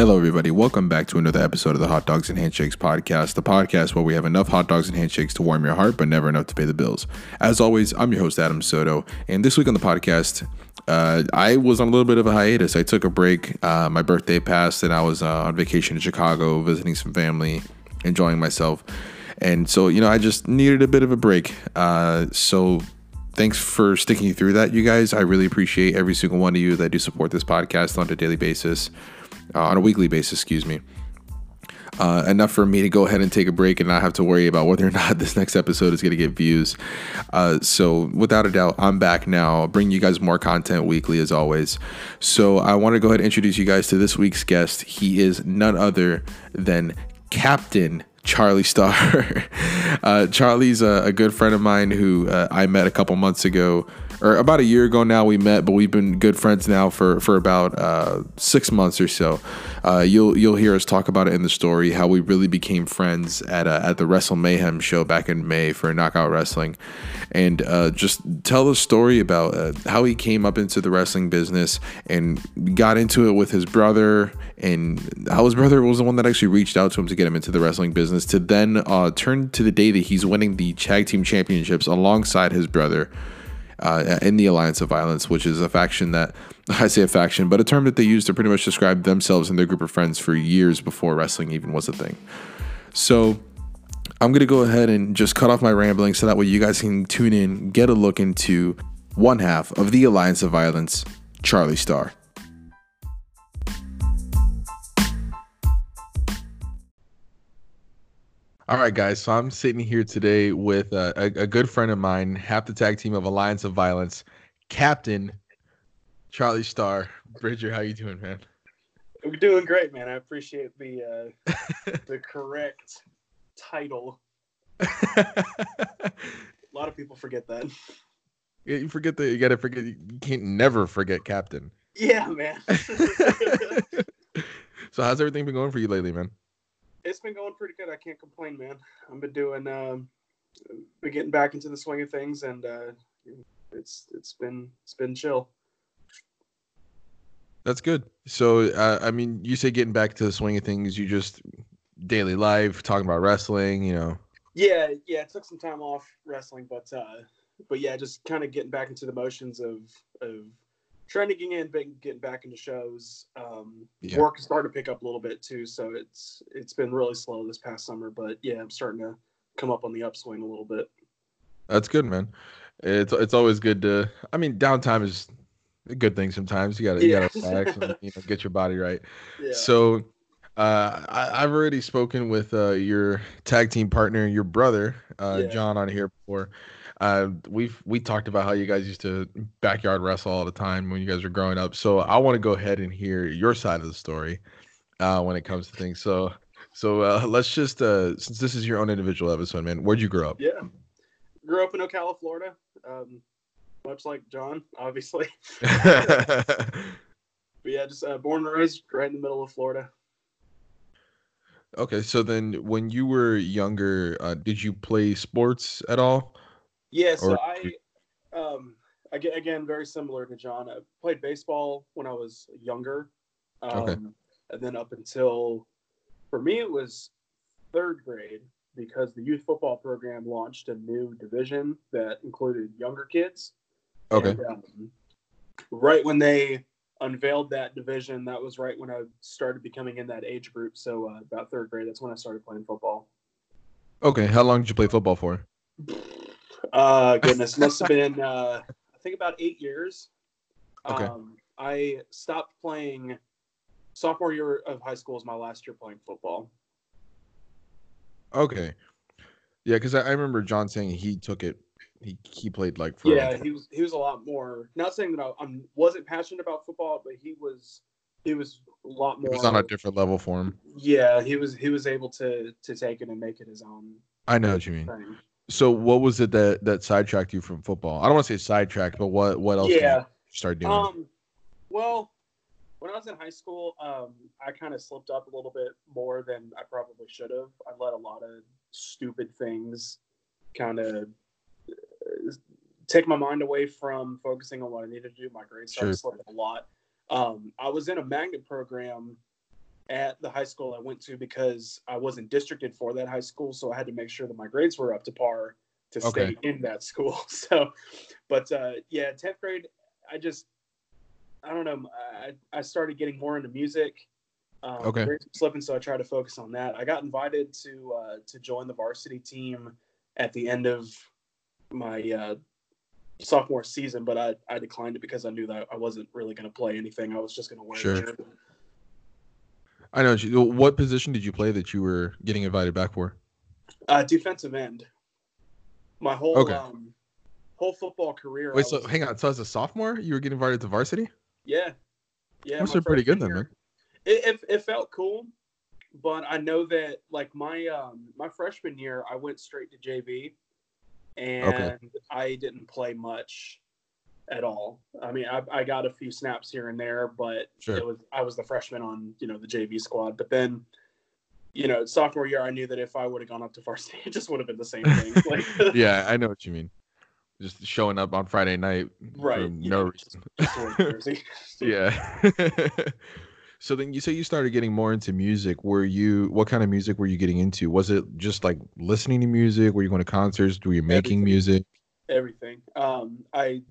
Hello, everybody. Welcome back to another episode of the Hot Dogs and Handshakes podcast, the podcast where we have enough hot dogs and handshakes to warm your heart, but never enough to pay the bills. As always, I'm your host, Adam Soto. And this week on the podcast, uh, I was on a little bit of a hiatus. I took a break. Uh, my birthday passed, and I was uh, on vacation in Chicago, visiting some family, enjoying myself. And so, you know, I just needed a bit of a break. Uh, so, thanks for sticking through that, you guys. I really appreciate every single one of you that do support this podcast on a daily basis uh, on a weekly basis, excuse me. Uh, enough for me to go ahead and take a break and not have to worry about whether or not this next episode is going to get views. Uh, so, without a doubt, I'm back now. I'll you guys more content weekly as always. So, I want to go ahead and introduce you guys to this week's guest. He is none other than Captain Charlie Starr. uh, Charlie's a, a, good friend of mine who uh, I met a couple months ago or about a year ago now we met, but we've been good friends now for for about uh, six months or so. Uh, you'll you'll hear us talk about it in the story how we really became friends at uh, at the Wrestle Mayhem show back in May for Knockout Wrestling, and uh, just tell the story about uh, how he came up into the wrestling business and got into it with his brother, and how his brother was the one that actually reached out to him to get him into the wrestling business. To then uh, turn to the day that he's winning the tag team championships alongside his brother uh, in the Alliance of Violence, which is a faction that I say a faction, but a term that they used to pretty much describe themselves and their group of friends for years before wrestling even was a thing. So I'm going to go ahead and just cut off my rambling so that way you guys can tune in, get a look into one half of the Alliance of Violence, Charlie Starr. All right, guys. So I'm sitting here today with a, a, a, good friend of mine, half the tag team of Alliance of Violence, Captain Charlie Starr. Bridger, how you doing, man? We're doing great, man. I appreciate the uh, the correct title. a lot of people forget that. Yeah, you forget that. You gotta forget. You can't never forget Captain. Yeah, man. so how's everything been going for you lately, man? It's been going pretty good. I can't complain, man. I've been doing, um, been getting back into the swing of things, and uh, it's it's been it's been chill. That's good. So, uh, I mean, you say getting back to the swing of things. You just daily life, talking about wrestling, you know. Yeah, yeah. It took some time off wrestling, but uh, but yeah, just kind of getting back into the motions of of trying to get in, getting back into shows. Um, yeah. Work is starting to pick up a little bit too, so it's it's been really slow this past summer. But yeah, I'm starting to come up on the upswing a little bit. That's good, man. It's it's always good to. I mean, downtime is a good thing sometimes. You gotta yeah. gotta relax and you know, get your body right. Yeah. So. Uh, I, have already spoken with uh, your tag team partner, your brother, uh. John, on here before. Uh, we've we talked about how you guys used to backyard wrestle all the time when you guys were growing up. So I want to go ahead and hear your side of the story uh, when it comes to things. So so uh, let's just uh, since this is your own individual episode, man. Where'd you grow up? Yeah, grew up in Ocala, Florida. Um, much like John, obviously. but yeah, just uh, born and raised right in the middle of Florida. Okay, so then when you were younger, uh, did you play sports at all? Yeah, so or... I, um, again, again, very similar to John. I played baseball when I was younger, um, okay. and then up until, for me, it was third grade because the youth football program launched a new division that included younger kids. Okay. And, um, right when they unveiled that division, that was right when I started becoming in that age group. So uh, about third grade, that's when I started playing football. Okay, how long did you play football for? Uh, goodness, must have been uh, I think about eight years. Okay. Um, I stopped playing sophomore year of high school is my last year playing football. Okay. Yeah, because I, I, remember John saying he took it. He he played like for yeah. He was he was a lot more. Not saying that I, I wasn't passionate about football, but he was he was a lot more. It was on a different level for him. Yeah, he was he was able to to take it and make it his own. I know what you mean. Thing. So what was it that that sidetracked you from football? I don't want to say sidetracked, but what what else yeah. start doing? Um, well, when I was in high school, um, I kind of slipped up a little bit more than I probably should have. I let a lot of stupid things kind of take my mind away from focusing on what I needed to do. My grades started sure. slipping a lot. Um, I was in a magnet program at the high school I went to because I wasn't districted for that high school, so I had to make sure that my grades were up to par to Okay. stay in that school. So, but uh, yeah, tenth grade, I just I don't know. I, I started getting more into music. Um, Okay. slipping, so I tried to focus on that. I got invited to uh, to join the varsity team at the end of my uh, sophomore season, but I, I declined it because I knew that I wasn't really going to play anything. I was just going to wear Sure. I know. What position did you play that you were getting invited back for? Uh, defensive end. My whole Okay. um, whole football career. Wait, I so hang on. So as a sophomore, you were getting invited to varsity? yeah, yeah. Must my have pretty good freshman then, man. It, it it felt cool, but I know that like my um my freshman year, I went straight to JV, and I didn't play much at all. I mean, I, I got a few snaps here and there, but Sure. it was I was the freshman on you know the JV squad. But then, you know, sophomore year, I knew that if I would have gone up to varsity, it just would have been the same thing. Like, yeah, I know what you mean. Just showing up on Friday night right? for no know, reason. just jersey. yeah. so then you say you started getting more into music. Were you what kind of music were you getting into? Was it just like listening to music? Were you going to concerts? Were you making Everything. music? Everything. Um, I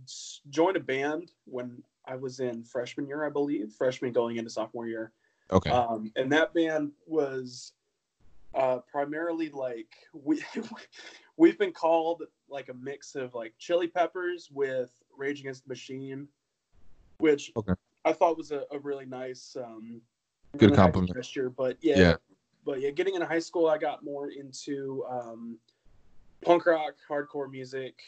joined a band when I was in freshman year, I believe, freshman going into sophomore year. Okay. Um, and that band was uh, primarily like we we've been called like a mix of like Chili Peppers with Rage Against the Machine, which Okay. I thought was a, a really nice um, Good really nice compliment. gesture. But yeah, Yeah. but yeah, getting into high school, I got more into um, punk rock, hardcore music,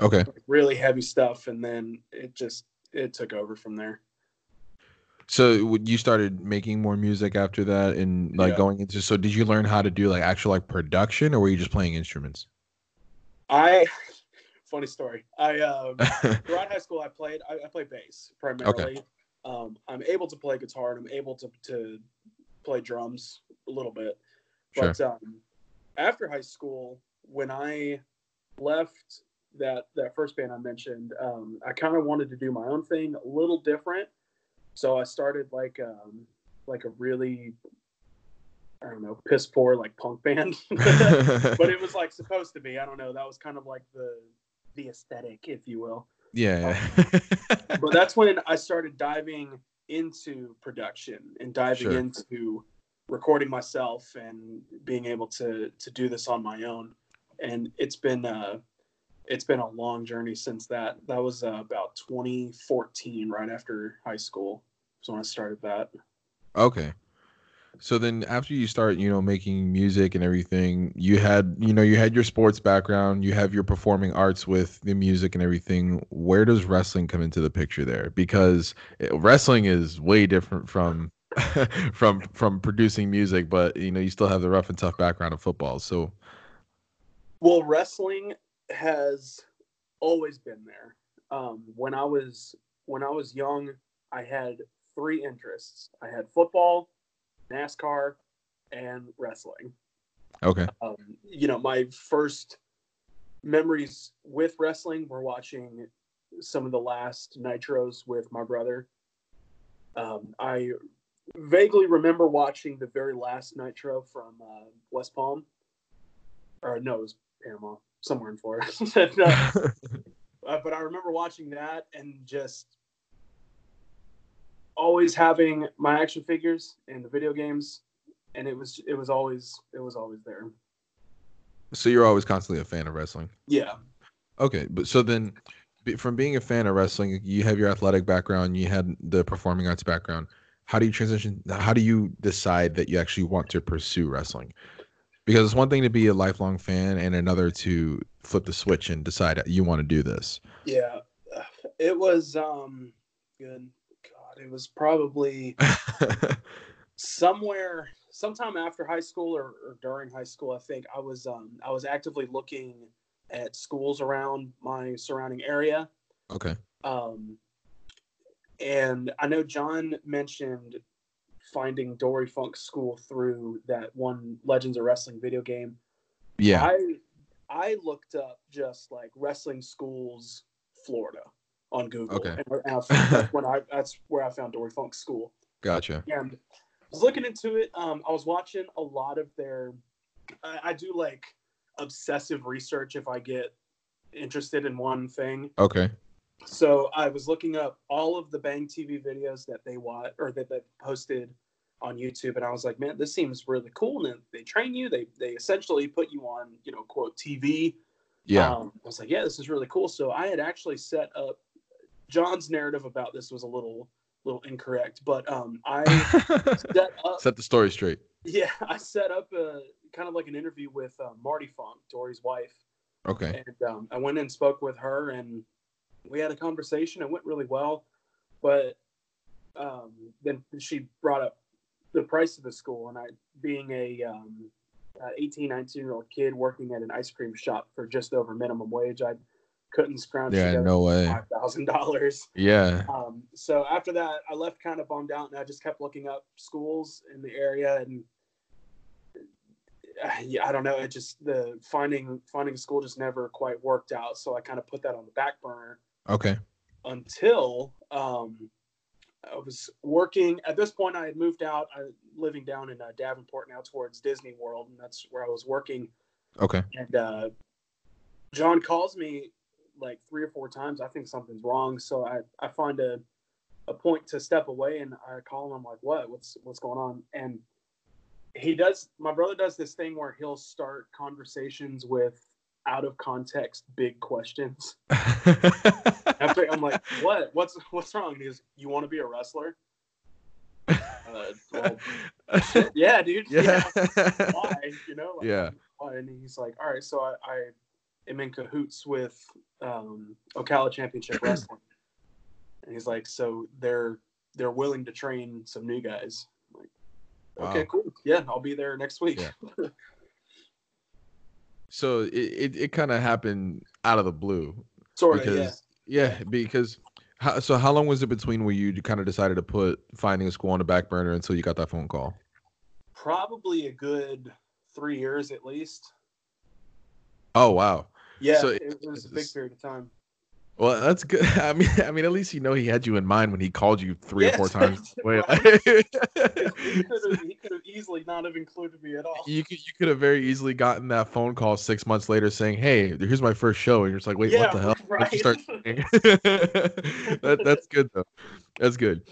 okay. like, really heavy stuff, and then it just it took over from there. So you started making more music after that and like Yeah. going into so did you learn how to do like actual like production or were you just playing instruments? I funny story. I um, throughout high school, I played I, I played bass primarily. Um, I'm able to play guitar and I'm able to to play drums a little bit. Sure. But um, after high school, when I left that that first band I mentioned, um, I kind of wanted to do my own thing, a little different. So I started like um, like a really I don't know piss poor like punk band, but it was like supposed to be. I don't know. That was kind of like the the aesthetic, if you will yeah. but that's when I started diving into production and diving Sure. into recording myself and being able to to do this on my own. And it's been uh, it's been a long journey since that. That was uh, about 2014, right after high school. So when I started that. Okay. So then after you start, you know, making music and everything, you had, you know, you had your sports background, you have your performing arts with the music and everything. Where does wrestling come into the picture there? Because wrestling is way different from from from producing music, but you know, you still have the rough and tough background of football. So, Well, wrestling has always been there. Um, when I was when I was young, I had three interests. I had football, NASCAR, and wrestling. okay. Um, you know, my first memories with wrestling were watching some of the last nitros with my brother. Um, I vaguely remember watching the very last nitro from uh, West Palm, or no, it was Panama, somewhere in Florida. No, uh, but I remember watching that and just always having my action figures and the video games, and it was it was always it was always there. so you're always constantly a fan of wrestling. Yeah. Okay, but so then, from being a fan of wrestling, you have your athletic background, you had the performing arts background. How do you transition? How do you decide that you actually want to pursue wrestling? Because it's one thing to be a lifelong fan, and another to flip the switch and decide you want to do this. Yeah. It was um good God, it was probably somewhere sometime after high school or, or during high school, I think I was um I was actively looking at schools around my surrounding area. okay. Um and I know John mentioned finding Dory Funk School through that one Legends of Wrestling video game. Yeah. I I looked up just like wrestling schools, Florida, on Google. Okay. And, I when I that's where I found Dory Funk School. Gotcha. And I was looking into it. Um, I was watching a lot of their. I, I do like obsessive research if I get interested in one thing. Okay. So I was looking up all of the Bang TV videos that they watch or that they posted on YouTube, and I was like, man, this seems really cool. And they train you. They they essentially put you on, you know, quote TV. Yeah. Um, I was like, yeah, this is really cool. So I had actually set up John's narrative about this was a little little incorrect, but um, I set up set the story straight. yeah, I set up a kind of like an interview with uh, Marti Funk, Dory's wife, Okay. and um, I went and spoke with her, and we had a conversation. It went really well, but um, then she brought up the price of the school, and I, being a um, uh, 18, 19 year old kid working at an ice cream shop for just over minimum wage, I couldn't scrounge Yeah, together no way. five thousand dollars. Yeah. Um, so after that, I left kind of bummed out, and I just kept looking up schools in the area, and uh, yeah, I don't know. It just the finding finding a school just never quite worked out. So I kind of put that on the back burner Okay. until um, I was working. At this point, I had moved out. I living down in uh, Davenport now towards Disney World, and that's where I was working. Okay. And uh, John calls me like three or four times. I think something's wrong. So I, I find a, a point to step away and I call him. I'm like, what? What's what's going on? And he does. My brother does this thing where he'll start conversations with out of context big questions. After I'm like, what? What's what's wrong? And he goes, you want to be a wrestler? Uh, well, yeah, dude. yeah. Why? You know? Like, Yeah. why? And he's like, all right, so I, I am in cahoots with um, Ocala Championship Wrestling, and he's like, so they're they're willing to train some new guys. I'm like, okay, Wow. cool. Yeah, I'll be there next week. Yeah. So it, it, it kind of happened out of the blue sort of. Yeah. because yeah, because how, so how long was it between where you kind of decided to put finding a school on the back burner until you got that phone call? Probably a good three years at least. Oh wow. Yeah, So it, it was a big period of time. Well, that's good. I mean, I mean, at least you know he had you in mind when he called you three or four times. Wait, right. he could have he could have easily not have included me at all. you could you could have very easily gotten that phone call six months later saying, "Hey, here's my first show," and you're just like, "Wait, what the hell?" You start that, that's good though. That's good.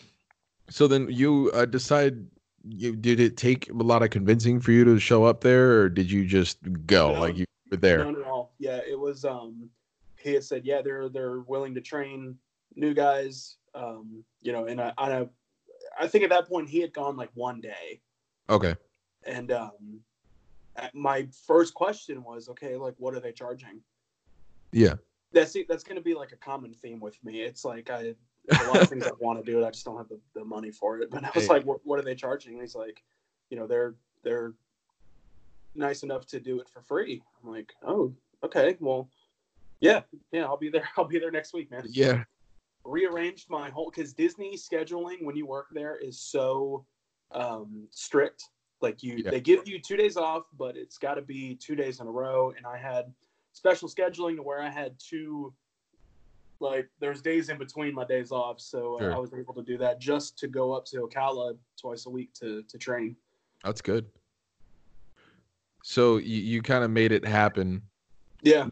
So then you uh, decide. You did it take a lot of convincing for you to show up there, or did you just go No. like you were there? None at all. Yeah, it was. Um, he had said, yeah, they're they're willing to train new guys. Um, you know, and I, I, I think at that point he had gone like one day, Okay. and um, my first question was, okay, like what are they charging? Yeah. That's that's going to be like a common theme with me. It's like I a lot of things I want to do, and I just don't have the, the money for it. But I was Hey. like, what, what are they charging? And he's like, you know, they're they're nice enough to do it for free. I'm like, oh, okay, well, yeah, yeah, I'll be there. I'll be there next week, man. Yeah. Rearranged my whole because Disney scheduling when you work there is so um, strict. Like you, Yeah. they give you two days off, but it's got to be two days in a row. And I had special scheduling to where I had two, like there's days in between my days off, so uh, Sure. I was able to do that just to go up to Ocala twice a week to to train. That's good. So you, you kind of made it happen Yeah,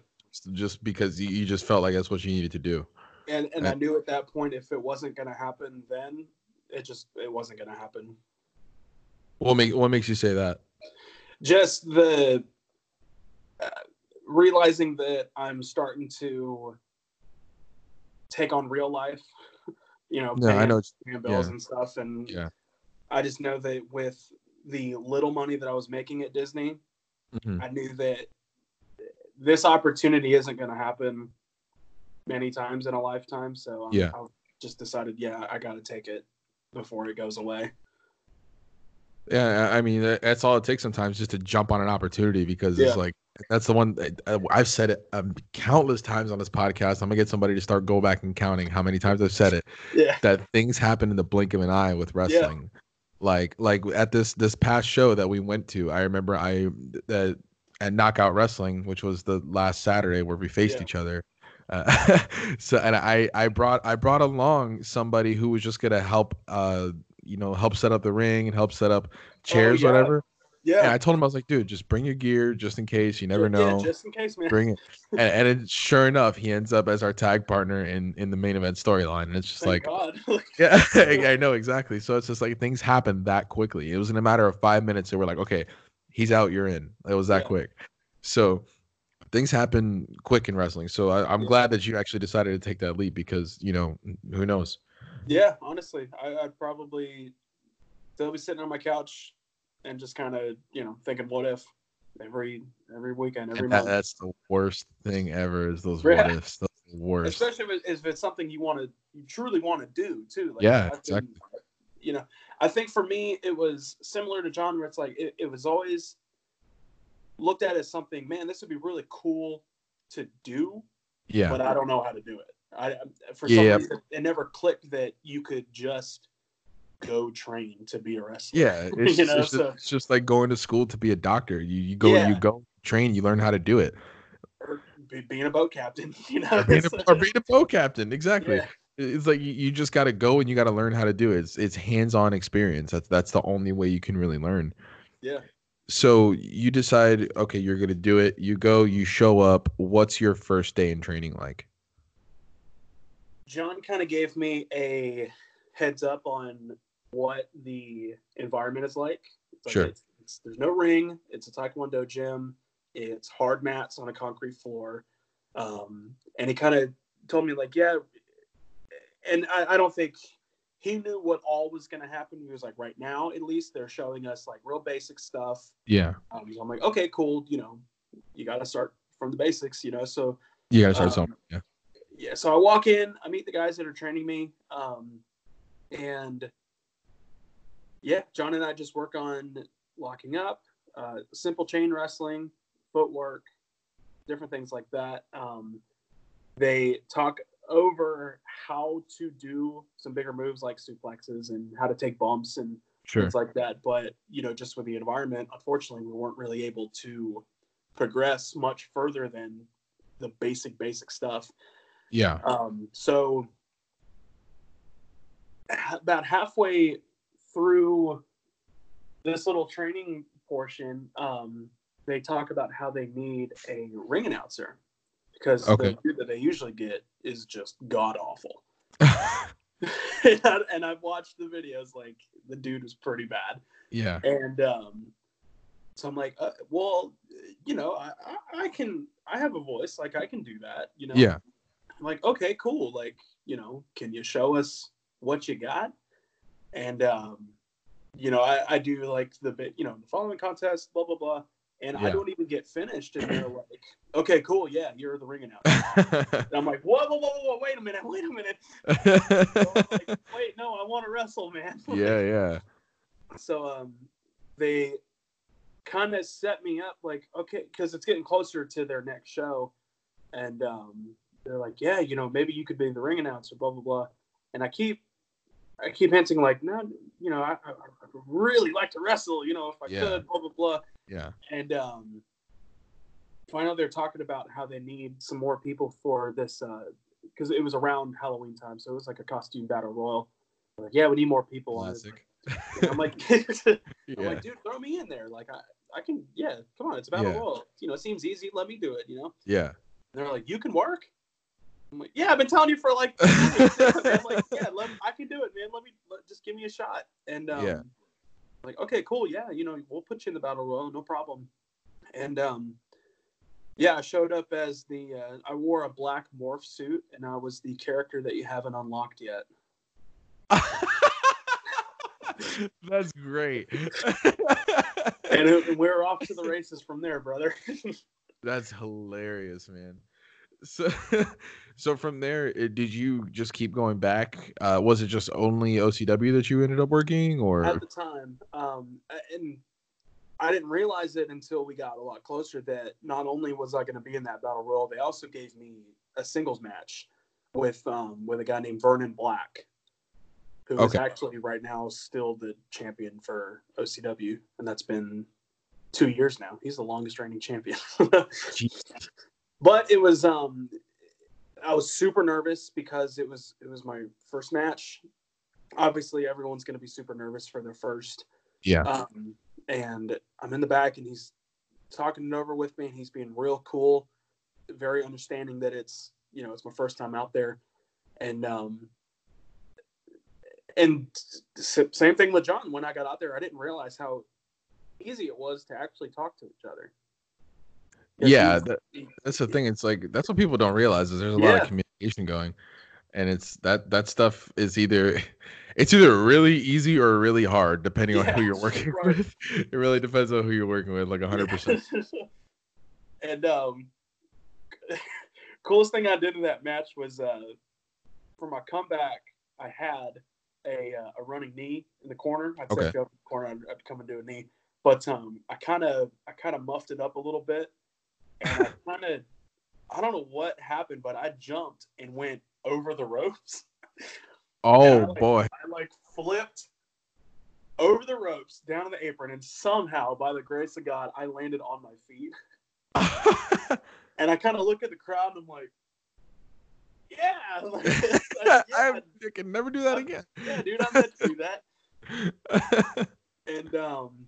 just because you, you just felt like that's what you needed to do. and and Uh, I knew at that point if it wasn't going to happen, then it just it wasn't going to happen. What make what makes you say that? Just the uh, realizing that I'm starting to take on real life. You know, No, I paying- know. it's- paying bills yeah. and stuff, and Yeah. I just know that with the little money that I was making at Disney, Mhm. I knew that this opportunity isn't going to happen many times in a lifetime. So um, Yeah. I just decided, yeah, I got to take it before it goes away. Yeah, I mean that's all it takes sometimes just to jump on an opportunity because Yeah. it's like that's the one I've said it um, countless times on this podcast. I'm gonna get somebody to start go back and counting how many times I've said it Yeah. that things happen in the blink of an eye with wrestling. Like like at this this past show that we went to, I remember I uh, at Knockout Wrestling, which was the last Saturday where we faced Yeah. each other. Uh, so and I I brought I brought along somebody who was just gonna help uh you know help set up the ring and help set up chairs, oh, yeah. whatever. Yeah. I told him I was like, dude, just bring your gear just in case. You never know. Yeah, just in case, man. Bring it. and, and it, sure enough, he ends up as our tag partner in in the main event storyline. And it's just Thank like, yeah, I know exactly. So it's just like things happen that quickly. It was in a matter of five minutes. They we're like, okay, he's out, you're in. It was that yeah. quick. So things happen quick in wrestling. So I, am yeah. glad that you actually decided to take that leap because you know who knows. Yeah, honestly, I, I'd probably still be sitting on my couch and just kind of you know thinking what if every every weekend every that, month. That's the worst thing ever. Is those yeah. what ifs. Those worst. Especially if, if, it's something you want to you truly want to do too. Like, yeah, exactly. You know, I think for me it was similar to John, where it's like it, it was always looked at as something. Man, this would be really cool to do. Yeah, but I don't know how to do it. I for some yeah. reason it never clicked that you could just go train to be a wrestler. Yeah, it's, you know, it's, so, just, it's just like going to school to be a doctor. You you go yeah. you go train, you learn how to do it. Or be, being a boat captain, you know, or being, a, or being a boat captain, exactly. Yeah. It's like you, you just got to go and you got to learn how to do it. It's, it's hands-on experience. That's that's the only way you can really learn. Yeah. So you decide, okay, you're gonna do it. You go, you show up. What's your first day in training like? John kind of gave me a heads up on what the environment is like. It's like sure. It's, it's, there's no ring. It's a Taekwondo gym. It's hard mats on a concrete floor. Um, and he kind of told me like, yeah. And I, I don't think he knew what all was going to happen. He was like, right now, at least they're showing us like real basic stuff. Yeah. Um, so I'm like, okay, cool. You know, you got to start from the basics, you know? So you got to start um, somewhere. Yeah. Yeah. So I walk in, I meet the guys that are training me. Um, and yeah, John and I just work on locking up, uh, simple chain wrestling, footwork, different things like that. Um, they talk over how to do some bigger moves like suplexes and how to take bumps and sure. things like that. But you know, just with the environment, unfortunately, we weren't really able to progress much further than the basic basic stuff. Yeah. Um, so about halfway through this little training portion, um, they talk about how they need a ring announcer because okay. the dude that they usually get is just god awful. and I've watched the videos, like the dude was pretty bad. Yeah. And um, so I'm like, uh, well, you know, I, I, I can, I have a voice, like I can do that, you know. Yeah. I'm like, okay, cool. Like, you know, can you show us what you got? and um, you know, I, I do like the bit, you know, the following contest, blah blah blah, and yeah. I don't even get finished, and they're like, "Okay, cool, yeah, you're the ring announcer." and I'm like, "Whoa, whoa, whoa, whoa, wait a minute, wait a minute." so like, wait, no, I want to wrestle, man. yeah, yeah. So um, they kind of set me up like, okay, because it's getting closer to their next show, and um, they're like, "Yeah, you know, maybe you could be the ring announcer, blah blah blah," and I keep I keep hinting like, no, you know, I, I, really like to wrestle, you know, if I yeah. could, blah blah blah. Yeah. And um, find out they're talking about how they need some more people for this because uh, it was around Halloween time, so it was like a costume battle royal. Like, yeah, we need more people. Classic. I'm like, I'm yeah. like, dude, throw me in there. Like, I, I can, yeah, come on, it's a battle yeah. royal. You know, it seems easy. Let me do it. You know. Yeah. And they're like, you can work. I'm like, yeah, I've been telling you for like, I'm like, yeah, let, I can do it, man. Let me let, just give me a shot. And um, yeah, like, okay, cool, yeah, you know, we'll put you in the battle royal, no problem. And um, yeah, I showed up as the. Uh, I wore a black morph suit, and I was the character that you haven't unlocked yet. That's great. and, and we're off to the races from there, brother. That's hilarious, man so so from there did you just keep going back? Uh, was it just only ocw that you ended up working or? at the time um, and i didn't realize it until we got a lot closer that not only was i going to be in that battle royal they also gave me a singles match with um, with a guy named vernon black who okay. is actually right now still the champion for ocw and that's been two years now. He's the longest reigning champion but it was um I was super nervous because it was it was my first match obviously everyone's going to be super nervous for their first. Yeah. Um, and I'm in the back, and he's talking it over with me, and he's being real cool, very understanding that it's you know it's my first time out there, and um, and same thing with John. When I got out there, I didn't realize how easy it was to actually talk to each other. Yeah, that, that's the thing. It's like that's what people don't realize is there's a yeah. lot of communication going, and it's that that stuff is either it's either really easy or really hard depending yeah, on who you're working right. with. It really depends on who you're working with, like hundred percent. And um, coolest thing I did in that match was uh, for my comeback, I had a uh, a running knee in the corner. I'd okay. go the corner, I'd, I'd come and do a knee, but um, I kind of I kind of muffed it up a little bit, and I kind of I don't know what happened, but I jumped and went over the ropes. Oh I, like, boy! I like flipped over the ropes down to the apron, and somehow, by the grace of God, I landed on my feet. and I kind of look at the crowd, and I'm like, "Yeah, like, like, yeah. I can never do that again." yeah, dude, I meant to do that. and um,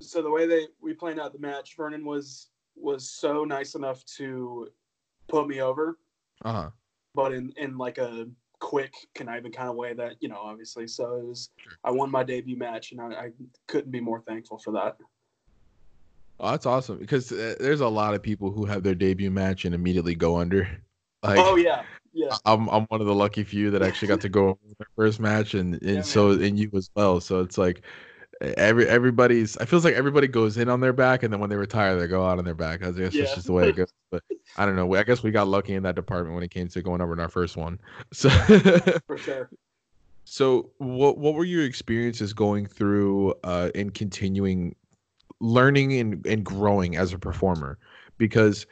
so the way they we planned out the match, Vernon was was so nice enough to put me over. Uh huh. But in in like a quick, conniving kind of way that you know, obviously. So it was. I won my debut match, and I, I couldn't be more thankful for that. Oh, that's awesome because uh, there's a lot of people who have their debut match and immediately go under. Like, oh yeah, yeah. I'm I'm one of the lucky few that actually got to go their first match, and and yeah, so and you as well. So it's like every everybody's I feels like everybody goes in on their back and then when they retire they go out on their back. I guess yeah. that's just the way it goes. But I don't know. I guess we got lucky in that department when it came to going over in our first one. So for sure. So what what were your experiences going through uh in continuing learning and, and growing as a performer? Because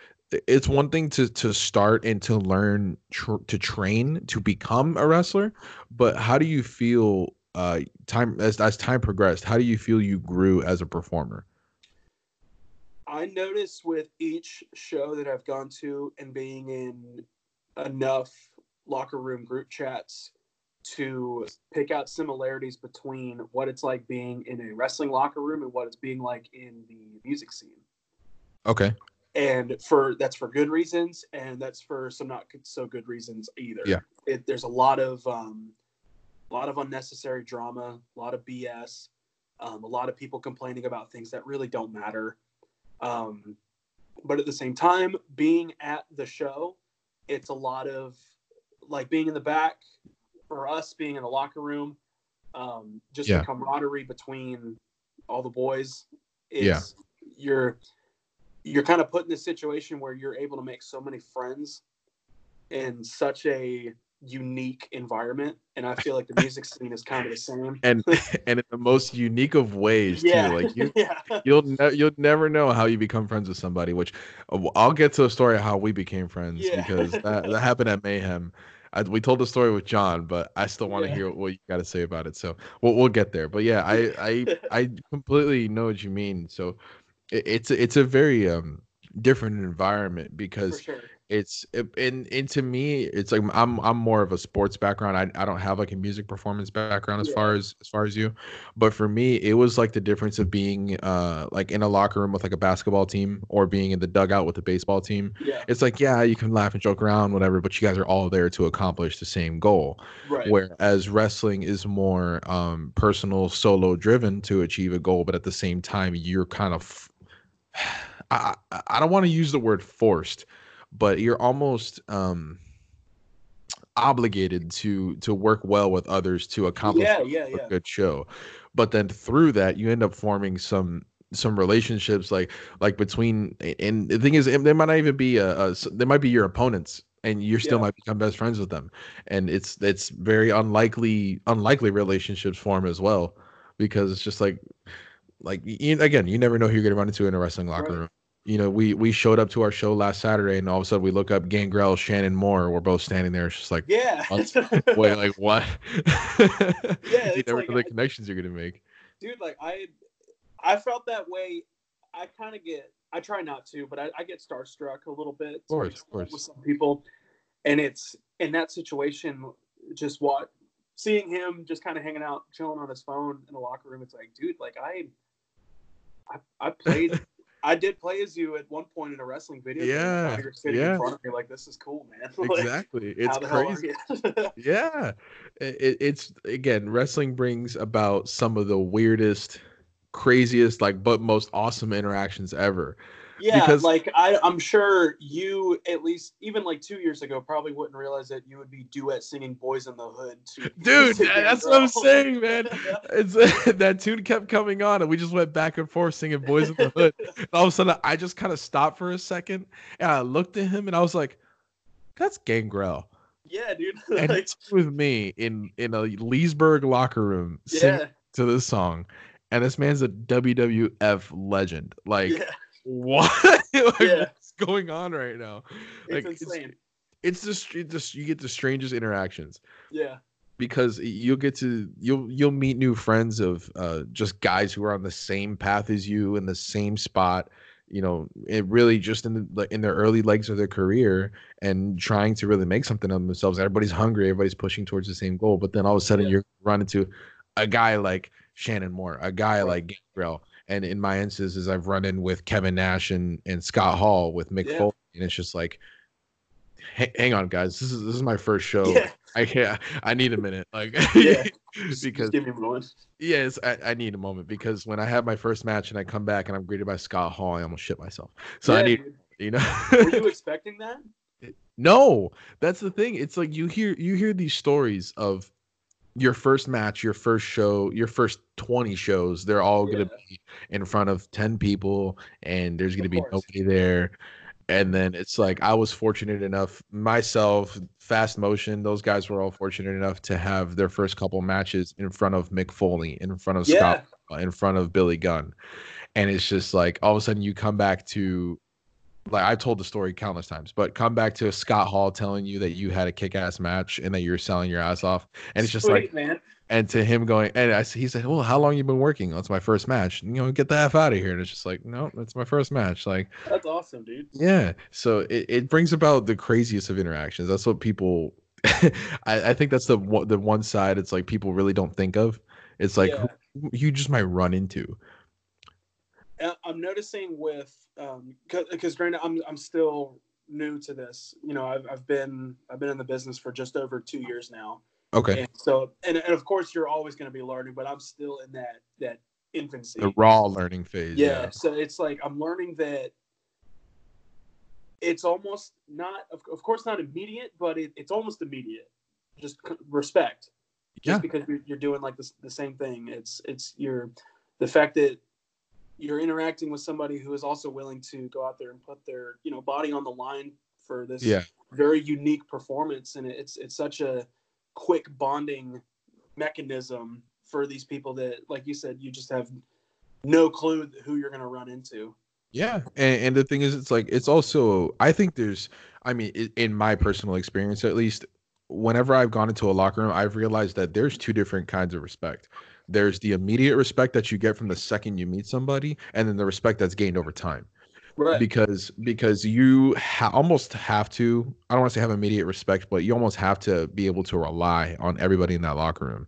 it's one thing to to start and to learn tr- to train to become a wrestler, but how do you feel uh, time as as time progressed, how do you feel you grew as a performer? I noticed with each show that I've gone to and being in enough locker room group chats to pick out similarities between what it's like being in a wrestling locker room and what it's being like in the music scene. Okay. And for that's for good reasons, and that's for some not so good reasons either. Yeah. It, there's a lot of um, a lot of unnecessary drama, a lot of BS, um, a lot of people complaining about things that really don't matter. Um, but at the same time, being at the show, it's a lot of like being in the back for us, being in the locker room, um, just yeah. the camaraderie between all the boys. It's, yeah. You're you're kind of put in a situation where you're able to make so many friends in such a unique environment and i feel like the music scene is kind of the same and and in the most unique of ways yeah. too like you yeah. you'll ne- you'll never know how you become friends with somebody which uh, i'll get to a story of how we became friends yeah. because that, that happened at mayhem I, we told the story with john but i still want to yeah. hear what you got to say about it so we'll, we'll get there but yeah i i i completely know what you mean so it, it's it's a very um different environment because sure it's and and to me it's like i'm i'm more of a sports background i, I don't have like a music performance background as yeah. far as as far as you but for me it was like the difference of being uh like in a locker room with like a basketball team or being in the dugout with a baseball team yeah. it's like yeah you can laugh and joke around whatever but you guys are all there to accomplish the same goal right. whereas wrestling is more um personal solo driven to achieve a goal but at the same time you're kind of I, I don't want to use the word forced but you're almost um obligated to to work well with others to accomplish yeah, yeah, a good show but then through that you end up forming some some relationships like like between and the thing is they might not even be a, a they might be your opponents and you still yeah. might become best friends with them and it's it's very unlikely unlikely relationships form as well because it's just like like you, again you never know who you're going to run into in a wrestling locker right. room you know, we we showed up to our show last Saturday, and all of a sudden we look up Gangrel, Shannon Moore. We're both standing there. It's just like, yeah, wait, like what? yeah, you never like, know the connections you're gonna make, dude. Like I, I felt that way. I kind of get. I try not to, but I, I get starstruck a little bit. Of course, of course. With some people, and it's in that situation. Just what seeing him just kind of hanging out, chilling on his phone in the locker room, it's like, dude, like I, I, I played. I did play as you at one point in a wrestling video. Yeah, you're sitting yeah. in front of me like this is cool, man. like, exactly, it's how the hell are crazy. Yeah, it, it's again, wrestling brings about some of the weirdest, craziest, like but most awesome interactions ever. Yeah, Because- like I, I'm sure you at least even like two years ago probably wouldn't realize that you would be duet singing "Boys in the Hood." To, Dude, to that's what I'm saying, man. It's that tune kept coming on, and we just went back and forth singing "Boys in the Hood." And all of a sudden, I just kind of stopped for a second, and I looked at him, and I was like, "That's Gangrel." yeah, dude. And he's with me in in a Leesburg locker room yeah, to this song, and this man's a WWF legend. Like, yeah, what? like, Yeah. what's going on right now? it's insane. It's just, it just you get the strangest interactions Yeah, because you'll get to you'll you'll meet new friends of uh, just guys who are on the same path as you in the same spot. You know, it really just in the in their early legs of their career and trying to really make something of themselves. Everybody's hungry. Everybody's pushing towards the same goal. But then all of a sudden, Yeah. you're running into a guy like Shannon Moore, a guy Right. like Gangrel. And in my instances, I've run in with Kevin Nash and, and Scott Hall with Mick Yeah. Foley, and it's just like, "H- hang on, guys, this is this is my first show. yeah, I can't. I need a minute, like Yeah. Because just give me one. yes, I, I need a moment because when I have my first match and I come back and I'm greeted by Scott Hall, I almost shit myself. So I need, dude. you know, Were you expecting that? no, that's the thing. It's like you hear you hear these stories of your first match, your first show, your first 20 shows. They're all gonna be in front of 10 people, and there's gonna be course. nobody there. And then it's like I was fortunate enough, myself, Fast Motion, those guys were all fortunate enough to have their first couple matches in front of Mick Foley, in front of Yeah, Scott, in front of Billy Gunn. And it's just like all of a sudden you come back to like I've told the story countless times, but come back to Scott Hall telling you that you had a kick ass match and that you're selling your ass off. And it's just Sweet, like man. and to him going and I, he said, Well, how long you been working? That's my first match. You know, get the F out of here. And it's just like, no, that's my first match. Like That's awesome, dude. yeah. So it, it brings about the craziest of interactions. That's what people I, I think that's the one the one side it's like people really don't think of. It's like Yeah. who you just might run into. I'm noticing with um because granted I'm I'm still new to this. You know, I've I've been I've been in the business for just over two years now. Okay. And so and, and of course you're always gonna be learning, but I'm still in that that infancy. The raw learning phase. yeah, Yeah. so it's like i'm learning that it's almost not of, of course not immediate but it, it's almost immediate just respect just Yeah. because you're, you're doing like this, the same thing it's it's your the fact that you're interacting with somebody who is also willing to go out there and put their you know body on the line for this Yeah. very unique performance and it's it's such a quick bonding mechanism for these people that like you said you just have no clue who you're going to run into Yeah, and, and the thing is, it's like it's also. I think there's. I mean, in my personal experience, at least, whenever I've gone into a locker room, I've realized that there's two different kinds of respect. There's the immediate respect that you get from the second you meet somebody, and then the respect that's gained over time. right Because because you ha- almost have to. I don't want to say have immediate respect, but you almost have to be able to rely on everybody in that locker room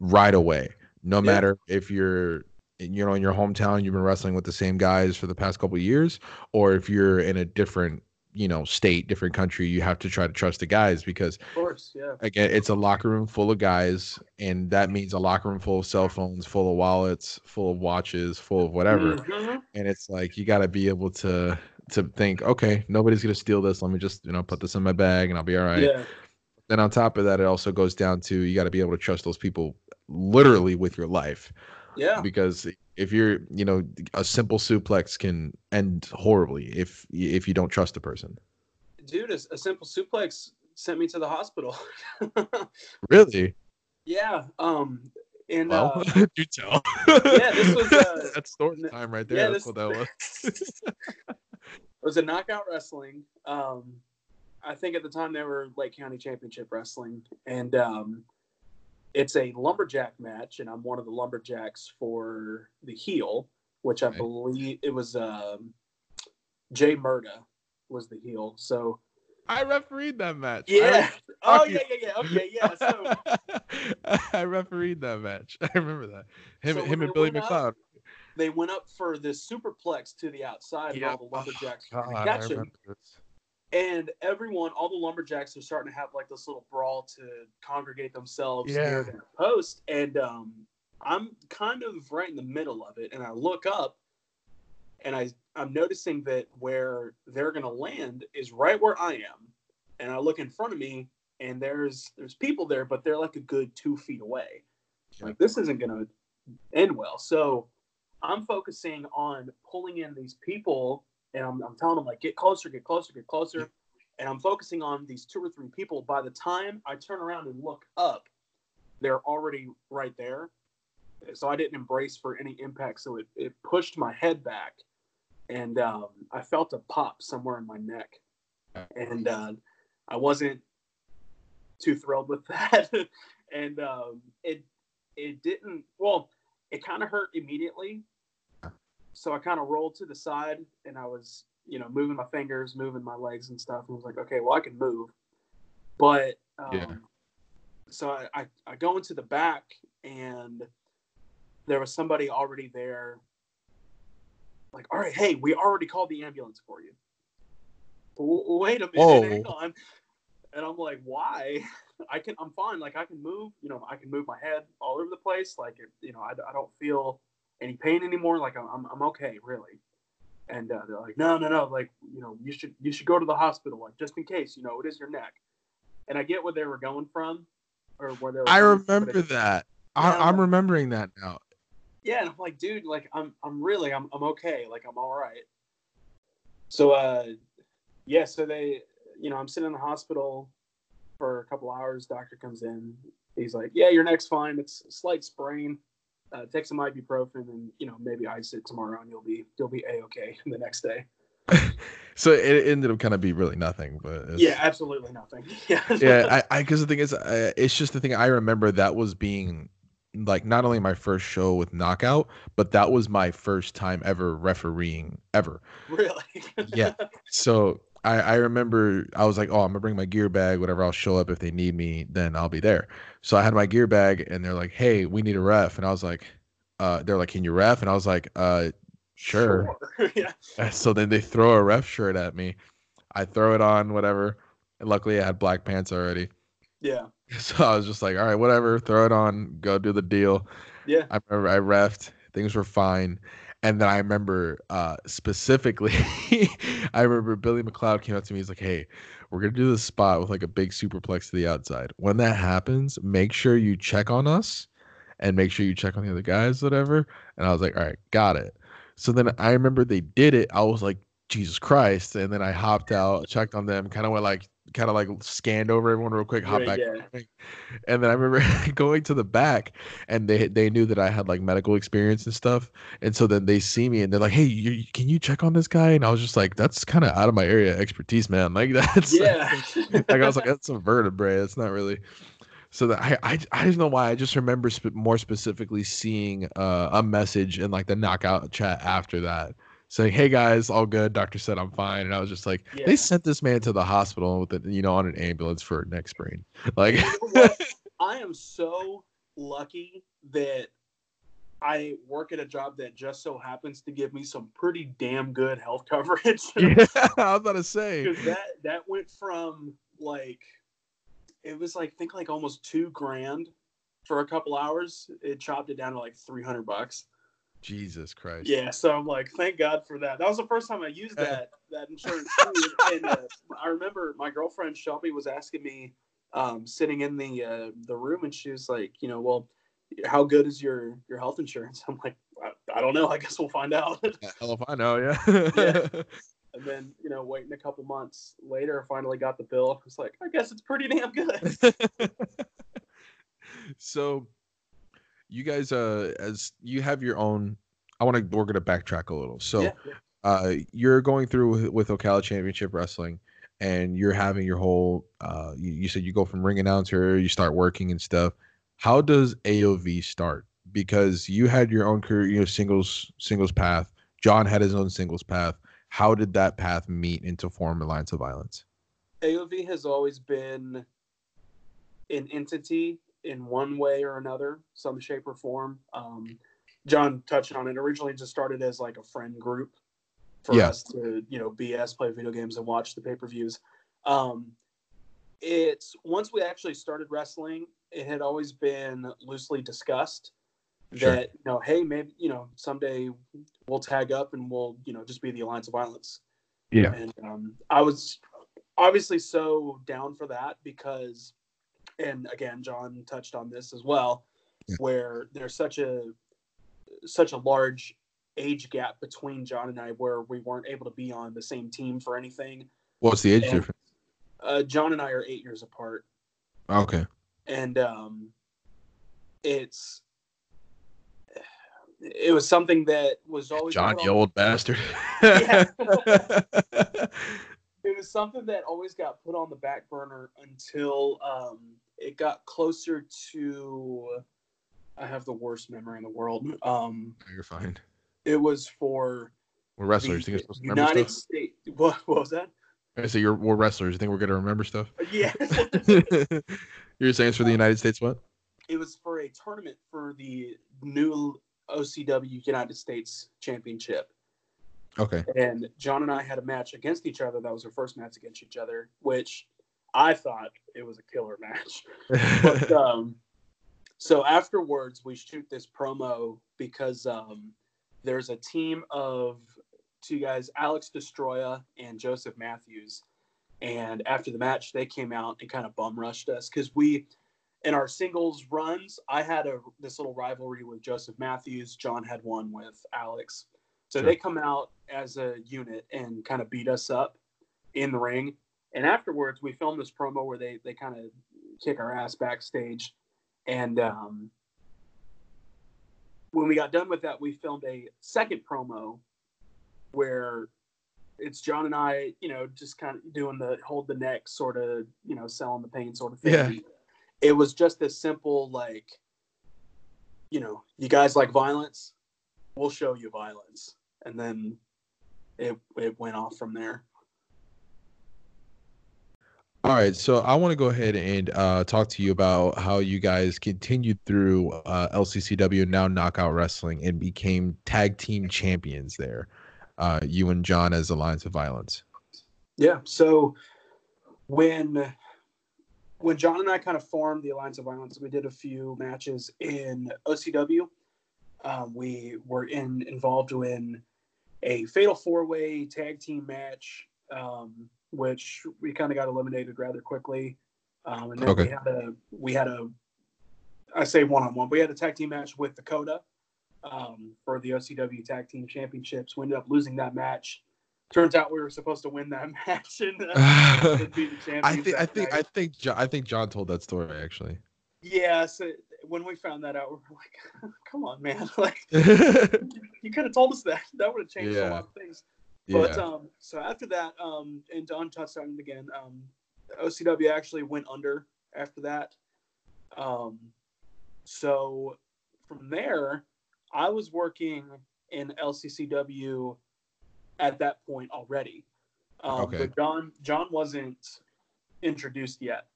right away. No Yeah. matter if you're you know in your hometown you've been wrestling with the same guys for the past couple of years or if you're in a different you know state different country you have to try to trust the guys because of course yeah. again it's a locker room full of guys and that means a locker room full of cell phones full of wallets full of watches full of whatever. Mhm. and it's like you got to be able to to think okay nobody's gonna steal this. Let me just you know put this in my bag and i'll be all right. Yeah. Then on top of that it also goes down to you got to be able to trust those people literally with your life yeah. Because if you're you know a simple suplex can end horribly if if you don't trust the person. Dude a, a simple suplex sent me to the hospital. Really? Yeah um and well uh, do tell. Yeah, this was, uh, that's story time right there. yeah, there. This- what that was. it was a knockout wrestling. Um, I think at the time they were Lake County Championship Wrestling, and um, it's a lumberjack match, and I'm one of the lumberjacks for the heel, which I Okay. believe it was um, Jay Murda was the heel. So i refereed that match I yeah, oh yeah, yeah, yeah, okay, yeah. So I refereed that match. I remember that. Him, so him and Billy McLeod. Up, they went up for this superplex to the outside, yep. and all the lumberjacks oh, God, catch him. And everyone, all the lumberjacks are starting to have like this little brawl to congregate themselves yeah. near their post. And um, I'm kind of right in the middle of it, and I look up, and I I'm noticing that where they're gonna land is right where I am, and I look in front of me, and there's there's people there, but they're like a good two feet away. Yeah. Like this isn't gonna end well. So I'm focusing on pulling in these people, and I'm, I'm telling them like get closer, get closer, get closer, and I'm focusing on these two or three people. By the time I turn around and look up, they're already right there. So I didn't embrace for any impact. So it, it pushed my head back, and um, I felt a pop somewhere in my neck, and uh, I wasn't too thrilled with that. and um, it it didn't well, it kind of hurt immediately. So I kind of rolled to the side and I was, you know, moving my fingers, moving my legs and stuff. And I was like, okay, well I can move. But um, yeah. so I, I, I go into the back and there was somebody already there. Like, all right, hey, we already called the ambulance for you. Wait a minute, Whoa. hang on and I'm like, why? I can, I'm fine. Like I can move, you know, I can move my head all over the place. Like, you know, I, I don't feel any pain anymore. Like I'm, I'm okay, really. And uh, they're like, no, no, no. Like, you know, you should, you should go to the hospital, like just in case, you know, it is your neck. And I get where they were going from, or where they were. I remember that. I, am remembering that now. Yeah, and I'm like, dude, like I'm, I'm really, I'm, I'm okay. Like I'm all right. So, uh, yeah. So they, you know, I'm sitting in the hospital for a couple hours. Doctor comes in. He's like, "Yeah, your neck's fine. It's a slight sprain. Uh, take some ibuprofen, and you know, maybe ice it tomorrow, and you'll be you'll be a okay the next day." so it ended up kind of be really nothing, but yeah, absolutely nothing. Yeah, yeah. I because the thing is, uh, it's just the thing. I remember that was being like not only my first show with knockout but that was my first time ever refereeing ever really yeah so I, I remember I was like, oh, I'm gonna bring my gear bag, whatever. I'll show up if they need me, then I'll be there. So I had my gear bag, and they're like, hey, we need a ref, and I was like, uh, they're like, can you ref? And I was like, uh, sure. sure. yeah. So then they throw a ref shirt at me. I throw it on, whatever. And luckily, I had black pants already. Yeah. So I was just like, all right, whatever, throw it on, go do the deal. Yeah. I remember I refed, things were fine. And then I remember uh, specifically, I remember Billy McLeod came up to me. He's like, "Hey, we're gonna do this spot with like a big superplex to the outside. When that happens, make sure you check on us, and make sure you check on the other guys, whatever." And I was like, "All right, got it." So then I remember they did it. I was like, "Jesus Christ!" And then I hopped out, checked on them, kind of went like kind of like scanned over everyone real quick, hop back. Yeah. And then I remember going to the back and they they knew that I had like medical experience and stuff. And so then they see me and they're like, Hey, you, can you check on this guy? And I was just like, that's kind of out of my area of expertise, man. Like that's yeah. like I was like, that's a vertebrae. It's not really so that I, I I don't know why I just remember sp- more specifically seeing uh, a message in like the knockout chat after that saying, "Hey guys, all good." Doctor said I'm fine, and I was just like, yeah. "They sent this man to the hospital with it, you know, on an ambulance for a neck sprain." Like, you know I am so lucky that I work at a job that just so happens to give me some pretty damn good health coverage. yeah, I was about to say because that that went from like it was like think like almost two grand for a couple hours. It chopped it down to like three hundred bucks. Jesus Christ. Yeah, so I'm like, thank God for that. That was the first time I used that that insurance. and uh, I remember my girlfriend Shelby was asking me, um, sitting in the uh, the room, and she was like, you know, well, how good is your your health insurance? I'm like, I, I don't know. I guess we'll find out. Hell if I know, yeah. yeah. And then, you know, waiting a couple months later, I finally got the bill. I was like, I guess it's pretty damn good. so you guys uh as you have your own i want to we're going to backtrack a little. So yeah, yeah. uh you're going through with, with ocala championship wrestling and you're having your whole uh you, you said you go from ring announcer you start working and stuff. How does aov start? Because you had your own career you know singles singles path. John had his own singles path. How did that path meet into form alliance of violence? Aov has always been an entity in one way or another, some shape or form. Um, John touched on it. Originally, just started as like a friend group for yeah. us to, you know, BS, play video games, and watch the pay per views. Um, it's once we actually started wrestling, it had always been loosely discussed sure. that you know, hey, maybe you know, someday we'll tag up and we'll you know just be the Alliance of Violence. Yeah, and um, I was obviously so down for that because, and again, John touched on this as well, yeah. where there's such a such a large age gap between John and I where we weren't able to be on the same team for anything. What's the age and, difference? Uh, John and I are eight years apart. Okay. And um, it's it was something that was always John, you old bastard. it was something that always got put on the back burner until um, it got closer to. I have the worst memory in the world. Um, You're fine. It was for. We're wrestlers. The United States. What, what was that? I say you're we're wrestlers. You think we're gonna remember stuff? Yeah. you're saying it's for the United States what? It was for a tournament for the new OCW United States Championship. Okay. And John and I had a match against each other. That was our first match against each other, which I thought it was a killer match. but um, so afterwards, we shoot this promo because um, there's a team of two guys, Alex Destroya and Joseph Matthews. And after the match, they came out and kind of bum rushed us because we in our singles runs, I had a this little rivalry with Joseph Matthews. John had one with Alex. So sure. they come out as a unit and kind of beat us up in the ring. And afterwards, we filmed this promo where they they kind of kick our ass backstage. And um, when we got done with that, we filmed a second promo where it's John and I, you know, just kind of doing the hold the neck sort of, you know, selling the pain sort of thing. Yeah it was just this simple like you know you guys like violence we'll show you violence and then it it went off from there all right so i want to go ahead and uh, talk to you about how you guys continued through uh, lccw now knockout wrestling and became tag team champions there uh, you and john as alliance of violence yeah so when when John and I kind of formed the Alliance of Violence, we did a few matches in OCW. Um, we were in involved in a fatal four way tag team match, um, which we kind of got eliminated rather quickly. Um, and then okay. we had a we had a I say one on one. We had a tag team match with Dakota um, for the OCW Tag Team Championships. We ended up losing that match turns out we were supposed to win that match and, uh, be the champions. I think I think I think John, I think John told that story actually. Yeah, so when we found that out, we were like, "Come on, man! Like, you could have told us that. That would have changed yeah. a lot of things." But yeah. um, so after that, um, and Don touched on it again. Um, OCW actually went under after that. Um, so from there, I was working in LCCW at that point already. Um, okay. But John John wasn't introduced yet.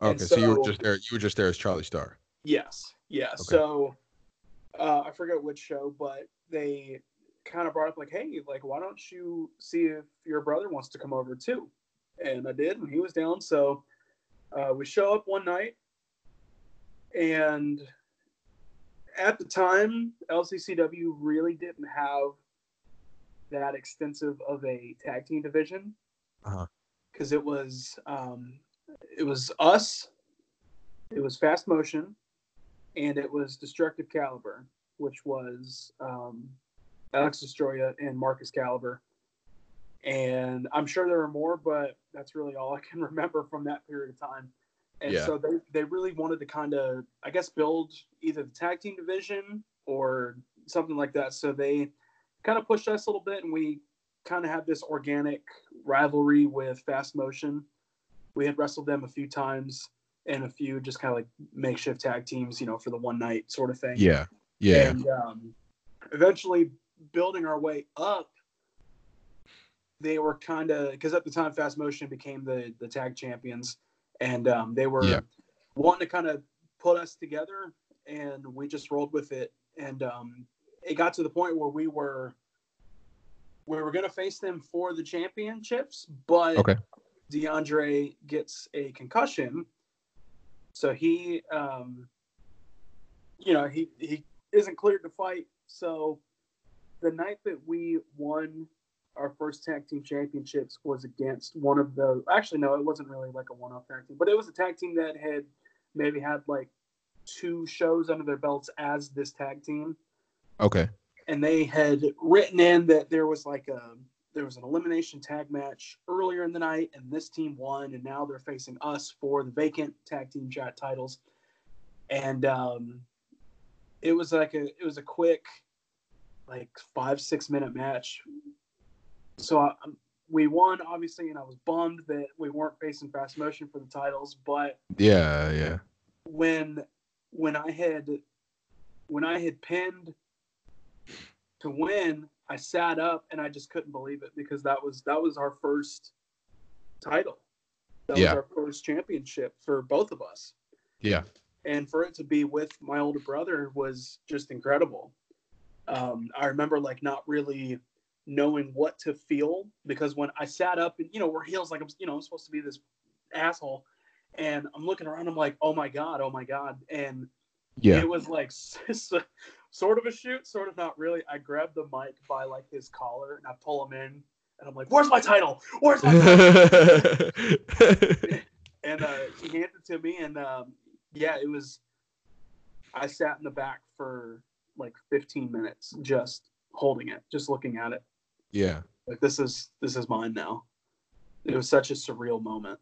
Okay, so, so, you were just there. You were just there as Charlie Starr. Yes. Yeah. Okay. So uh, I forget which show, but they kind of brought up like, "Hey, like, why don't you see if your brother wants to come over too?" And I did, and he was down. So uh, we show up one night, and at the time, LCCW really didn't have that extensive of a tag team division because uh-huh. it was um, it was us, it was Fast Motion, and it was Destructive Caliber, which was um, Alex Destroya and Marcus Caliber. And I'm sure there are more, but that's really all I can remember from that period of time. And yeah. so they, they really wanted to kind of, I guess, build either the tag team division or something like that. So they kind of pushed us a little bit, and we kind of had this organic rivalry with Fast Motion. We had wrestled them a few times and a few just kind of like makeshift tag teams, you know, for the one night sort of thing. Yeah, yeah. And um, eventually, building our way up, they were kind of because at the time Fast Motion became the the tag champions, and um, they were. Yeah. wanting to kind of put us together, and we just rolled with it. And um, it got to the point where we were we were going to face them for the championships, but Okay. DeAndre gets a concussion, so he, um, you know, he he isn't cleared to fight. So the night that we won our first tag team championships was against one of the. Actually, no, it wasn't really like a one-off tag team, but it was a tag team that had maybe had like two shows under their belts as this tag team Okay. and they had written in that there was like a there was an elimination tag match earlier in the night and this team won and now they're facing us for the vacant tag team chat titles and um it was like a it was a quick like five six minute match so I, um, we won obviously and i was bummed that we weren't facing fast motion for the titles but Yeah. Yeah. when when I had when I had pinned to win, I sat up and I just couldn't believe it because that was that was our first title. That Yeah. was our first championship for both of us. Yeah. And for it to be with my older brother was just incredible. Um, I remember like not really knowing what to feel because when I sat up and you know we're heels like I'm you know I'm supposed to be this asshole and I'm looking around I'm like oh my god oh my god and Yeah. it was like sort of a shoot, sort of not really. I grabbed the mic by like his collar and I pull him in, and I'm like, "Where's my title? Where's my title?" and uh, he handed it to me, and um, yeah, it was. I sat in the back for like 15 minutes, just holding it, just looking at it. yeah. Like this is this is mine now. It was such a surreal moment.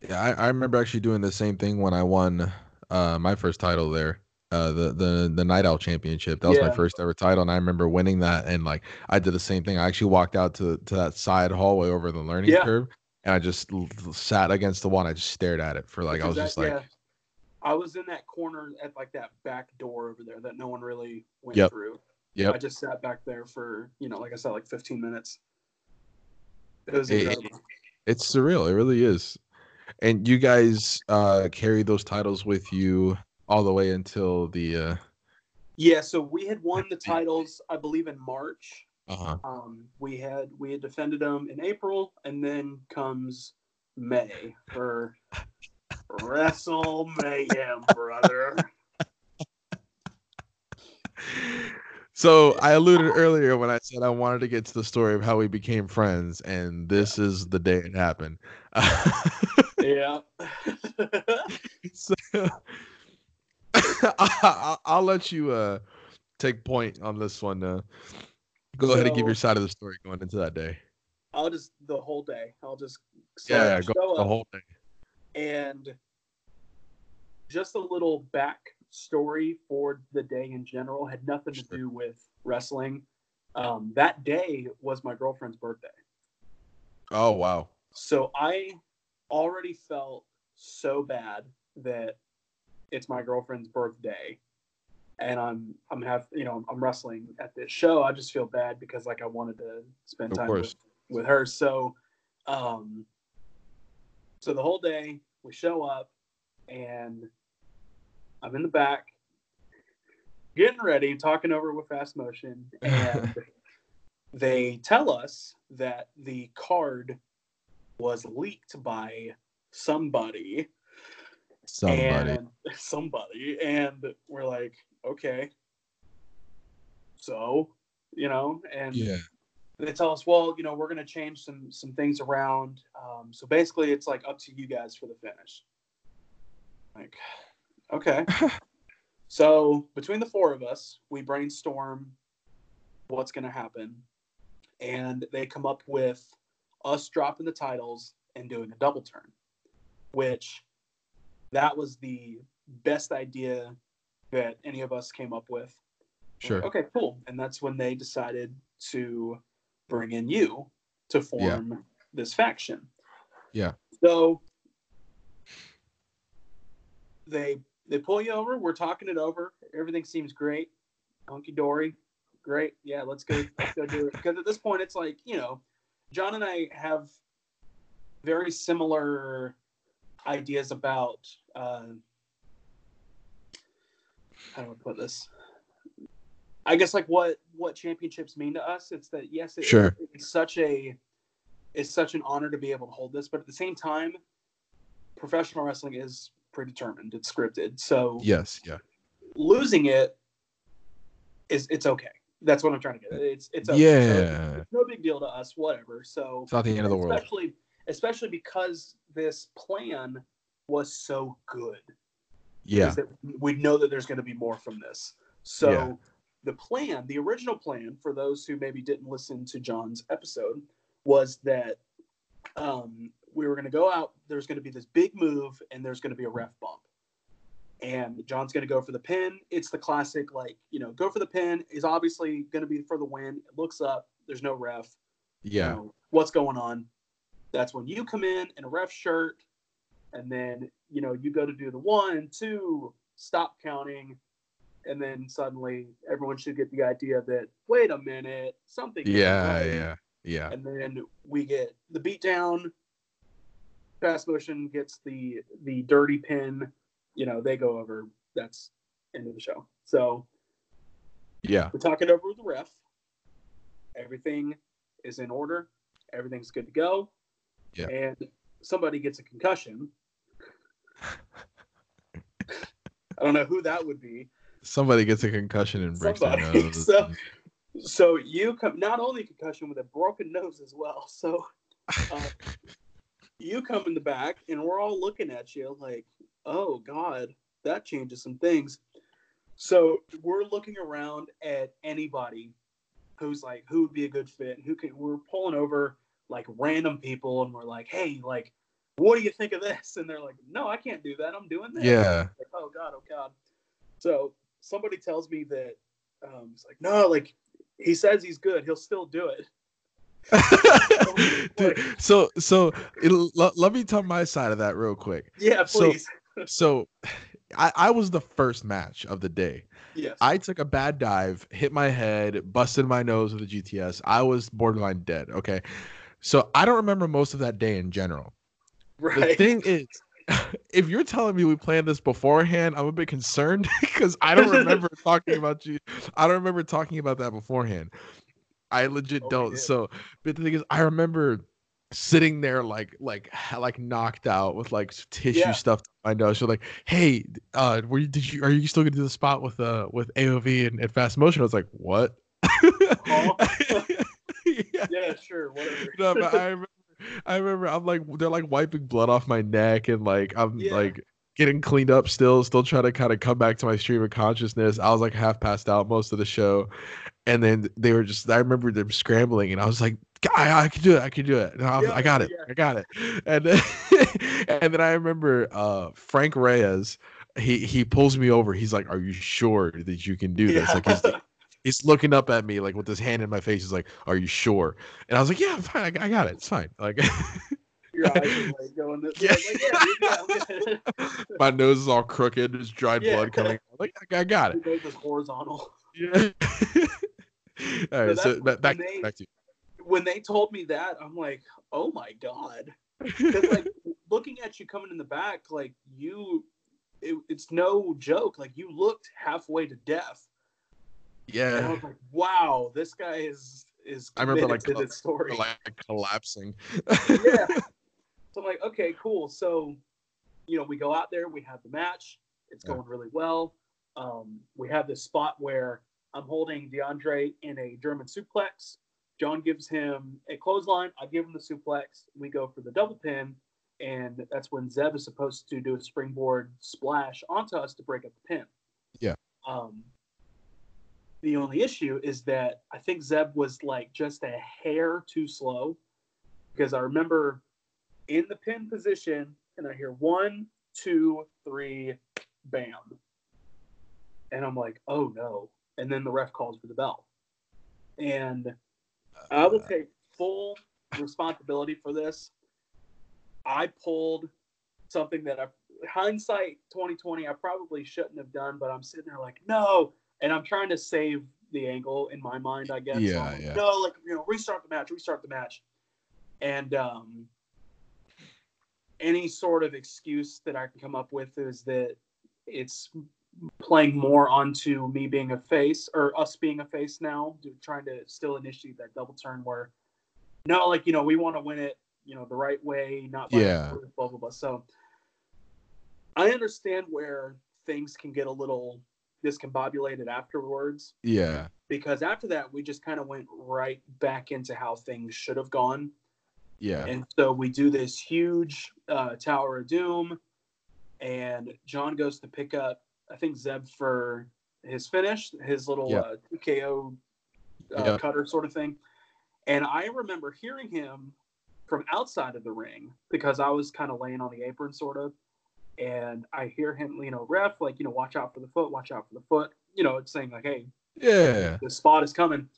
Yeah, I, I remember actually doing the same thing when I won uh, my first title there, uh, the the the Night Owl Championship. That was my first ever title, and I remember winning that. And like, I did the same thing. I actually walked out to to that side hallway over the learning Yeah. curve, and I just sat against the wall. and I just stared at it for like I was Because just like, yeah, I was in that corner at like that back door over there that no one really went Yep. through. Yeah. I just sat back there for you know, like I said, like 15 minutes. It was It- it- it's surreal. It really is. And you guys uh carry those titles with you all the way until the uh yeah, so we had won the titles, I believe, in March. uh Um, we had we had defended them in April, and then comes May for Wrestle Mayhem, brother. So I alluded earlier when I said I wanted to get to the story of how we became friends, and this is the day it happened. yeah. so, I, will let you uh, take point on this one. Uh, go ahead and give your side of the story going into that day. I'll just the whole day. I'll just Yeah, yeah, go the whole thing. And just a little back story for the day in general had nothing to do with wrestling. Um, that day was my girlfriend's birthday, Oh wow. so I already felt so bad that it's my girlfriend's birthday, and I'm I'm have you know I'm wrestling at this show. I just feel bad because like I wanted to spend Of time with, with her. So, um, so the whole day we show up and I'm in the back getting ready, talking over with fast motion, and they tell us that the card was leaked by somebody Somebody. and somebody and we're like okay so you know and yeah. They tell us well you know we're going to change some some things around um, so basically it's like up to you guys for the finish like okay so between the four of us we brainstorm what's going to happen and they come up with us dropping the titles and doing a double turn which that was the best idea that any of us came up with Sure. okay, cool. And that's when they decided to bring in you to form this faction. Yeah. So they they pull you over. We're talking it over. Everything seems great. Hunky dory. Great. Yeah, let's go. Let's go do it. Because at this point, it's like you know, John and I have very similar ideas about uh, how do I put this? I guess like what what championships mean to us. It's that yes, it, Sure. it's such a it's such an honor to be able to hold this, but at the same time, professional wrestling is predetermined. It's scripted, so Yes, yeah, losing it is it's okay. That's what I'm trying to get. It's it's okay. So yeah. it's no big deal to us. Whatever. So It's not the end of the world. especially especially because this plan was so good Yeah, we know that there's going to be more from this. So Yeah. The plan, the original plan for those who maybe didn't listen to John's episode was that um, we were going to go out. There's going to be this big move, and there's going to be a ref bump. And John's going to go for the pin. It's the classic, like you know, go for the pin is obviously going to be for the win. It looks up. There's no ref. you yeah, know, what's going on. That's when you come in in a ref shirt, and then you know you go to do the one, two, stop counting, and then suddenly everyone should get the idea that wait a minute, something. yeah, yeah, yeah. And then we get the beatdown. Fast motion gets the the dirty pin. You know they go over. That's end of the show. So Yeah, we talk it over with the ref. Everything is in order. Everything's good to go. Yeah. And somebody gets a concussion. I don't know who that would be. Somebody gets a concussion and breaks their nose. So- So you come not only concussion with a broken nose as well. So uh, you come in the back and we're all looking at you like, oh God, that changes some things. So we're looking around at anybody who's like, who would be a good fit? Who can? We're pulling over like random people and we're like, hey, like, what do you think of this? And they're like, no, I can't do that. I'm doing this. Yeah. Like, oh God, oh God. So somebody tells me that um, it's like, no, like he says he's good. He'll still do it. Dude, so so it, let, let me tell my side of that real quick. Yeah, So- please. So I, I was the first match of the day. yes. I took a bad dive, hit my head, busted my nose with a GTS. I was borderline dead. Okay. So I don't remember most of that day in general. Right. The thing is, if you're telling me we planned this beforehand, I'm a bit concerned because I don't remember talking about you. I don't remember talking about that beforehand. I legit Oh, don't. did. So, but the thing is, I remember sitting there like like like knocked out with like tissue Yeah. stuff to my nose. So like, hey, uh, were you, did you are you still gonna do the spot with uh with AOV and, and fast motion? I was like, what? yeah. yeah, sure, whatever. No, but I remember, I remember I'm like they're like wiping blood off my neck and like I'm Yeah. like getting cleaned up still, still trying to kind of come back to my stream of consciousness. I was like half passed out most of the show. And then they were just I remember them scrambling and I was like, I, I can do it, I can do it. I, Yeah, I got it, yeah. I got it. And then and then I remember uh Frank Reyes, he he pulls me over. He's like, Are you sure that you can do this? Like he's Yeah. He's looking up at me like with his hand in my face. He's like, "Are you sure?" And I was like, "Yeah, I'm fine. I, I got it. It's fine." Like, Your eyes are like going this Yeah. Like, yeah, my nose is all crooked. There's dried Yeah. blood coming. I'm like, I, I got it. Your nose horizontal. Yeah. all right. So when back back, they- back to When they told me that, I'm like, oh my god. Because like looking at you coming in the back, like you, it, it's no joke. Like you looked halfway to death. And I yeah. was like, wow, this guy is is I remember, like, story. Like collapsing. yeah. So I'm like, okay, cool. So, you know, we go out there, we have the match. It's Yeah. going really well. Um, we have this spot where I'm holding DeAndre in a German suplex. John gives him a clothesline. I give him the suplex. We go for the double pin. And that's when Zeb is supposed to do a springboard splash onto us to break up the pin. Yeah. Um, the only issue is that I think Zeb was like just a hair too slow because I remember in the pin position and I hear one, two, three, bam. And I'm like, oh no. And then the ref calls for the bell. And I will uh. take full responsibility for this. I pulled something that I hindsight 2020 I probably shouldn't have done, but I'm sitting there like, no. And I'm trying to save the angle in my mind, I guess. Yeah, like, yeah. No, like you know, restart the match, restart the match. And um any sort of excuse that I can come up with is that it's playing more onto me being a face or us being a face now, trying to still initiate that double turn where no, like you know, we want to win it, you know, the right way, not yeah, blah blah blah. So I understand where things can get a little discombobulated afterwards. Yeah, because after that, we just kind of went right back into how things should have gone. Yeah, and so we do this huge uh, Tower of Doom, and John goes to pick up, I think Zeb for his finish, his little uh, TKO uh, yep. cutter sort of thing. And I remember hearing him from outside of the ring because I was kind of laying on the apron, sort of. And I hear him, you know, ref, like, you know, watch out for the foot, watch out for the foot. You know, it's saying, like, hey, yeah, the spot is coming.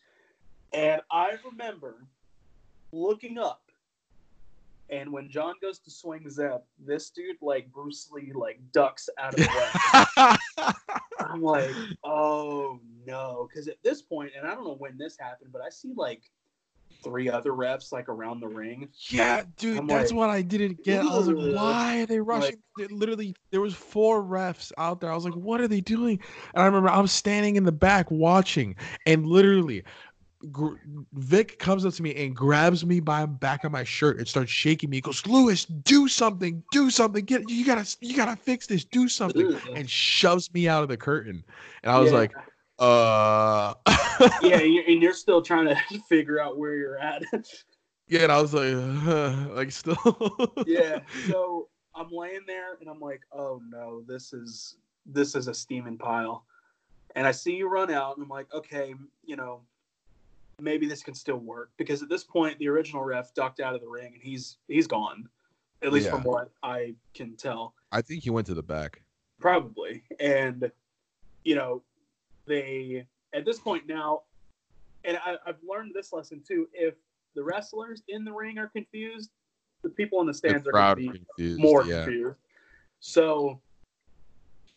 And I remember looking up, and when John goes to swing Zeb, this dude, like Bruce Lee, like ducks out of the way. I'm like, oh no. Because at this point, and I don't know when this happened, but I see like three other refs like around the ring. Yeah, dude, I'm that's like, what I didn't get. I was like, why are they rushing? Like, literally, there was four refs out there. I was like, what are they doing? And I remember I was standing in the back watching, and literally. Vic comes up to me and grabs me by the back of my shirt and starts shaking me. He goes, "Lewis, do something, do something. Get you gotta, you gotta fix this. Do something." And shoves me out of the curtain. And I was yeah. like, uh yeah and you're still trying to figure out where you're at. Yeah and i was like uh, like still. Yeah so i'm laying there and i'm like oh no this is this is a steaming pile. And i see you run out and i'm like okay you know maybe this can still work. Because at this point the original ref ducked out of the ring and he's he's gone at least yeah. from what i can tell. I think he went to the back. Probably. And you know they at this point now, and I, have learned this lesson too. If the wrestlers in the ring are confused, the people in the stands the are going to be confused, more yeah. confused. So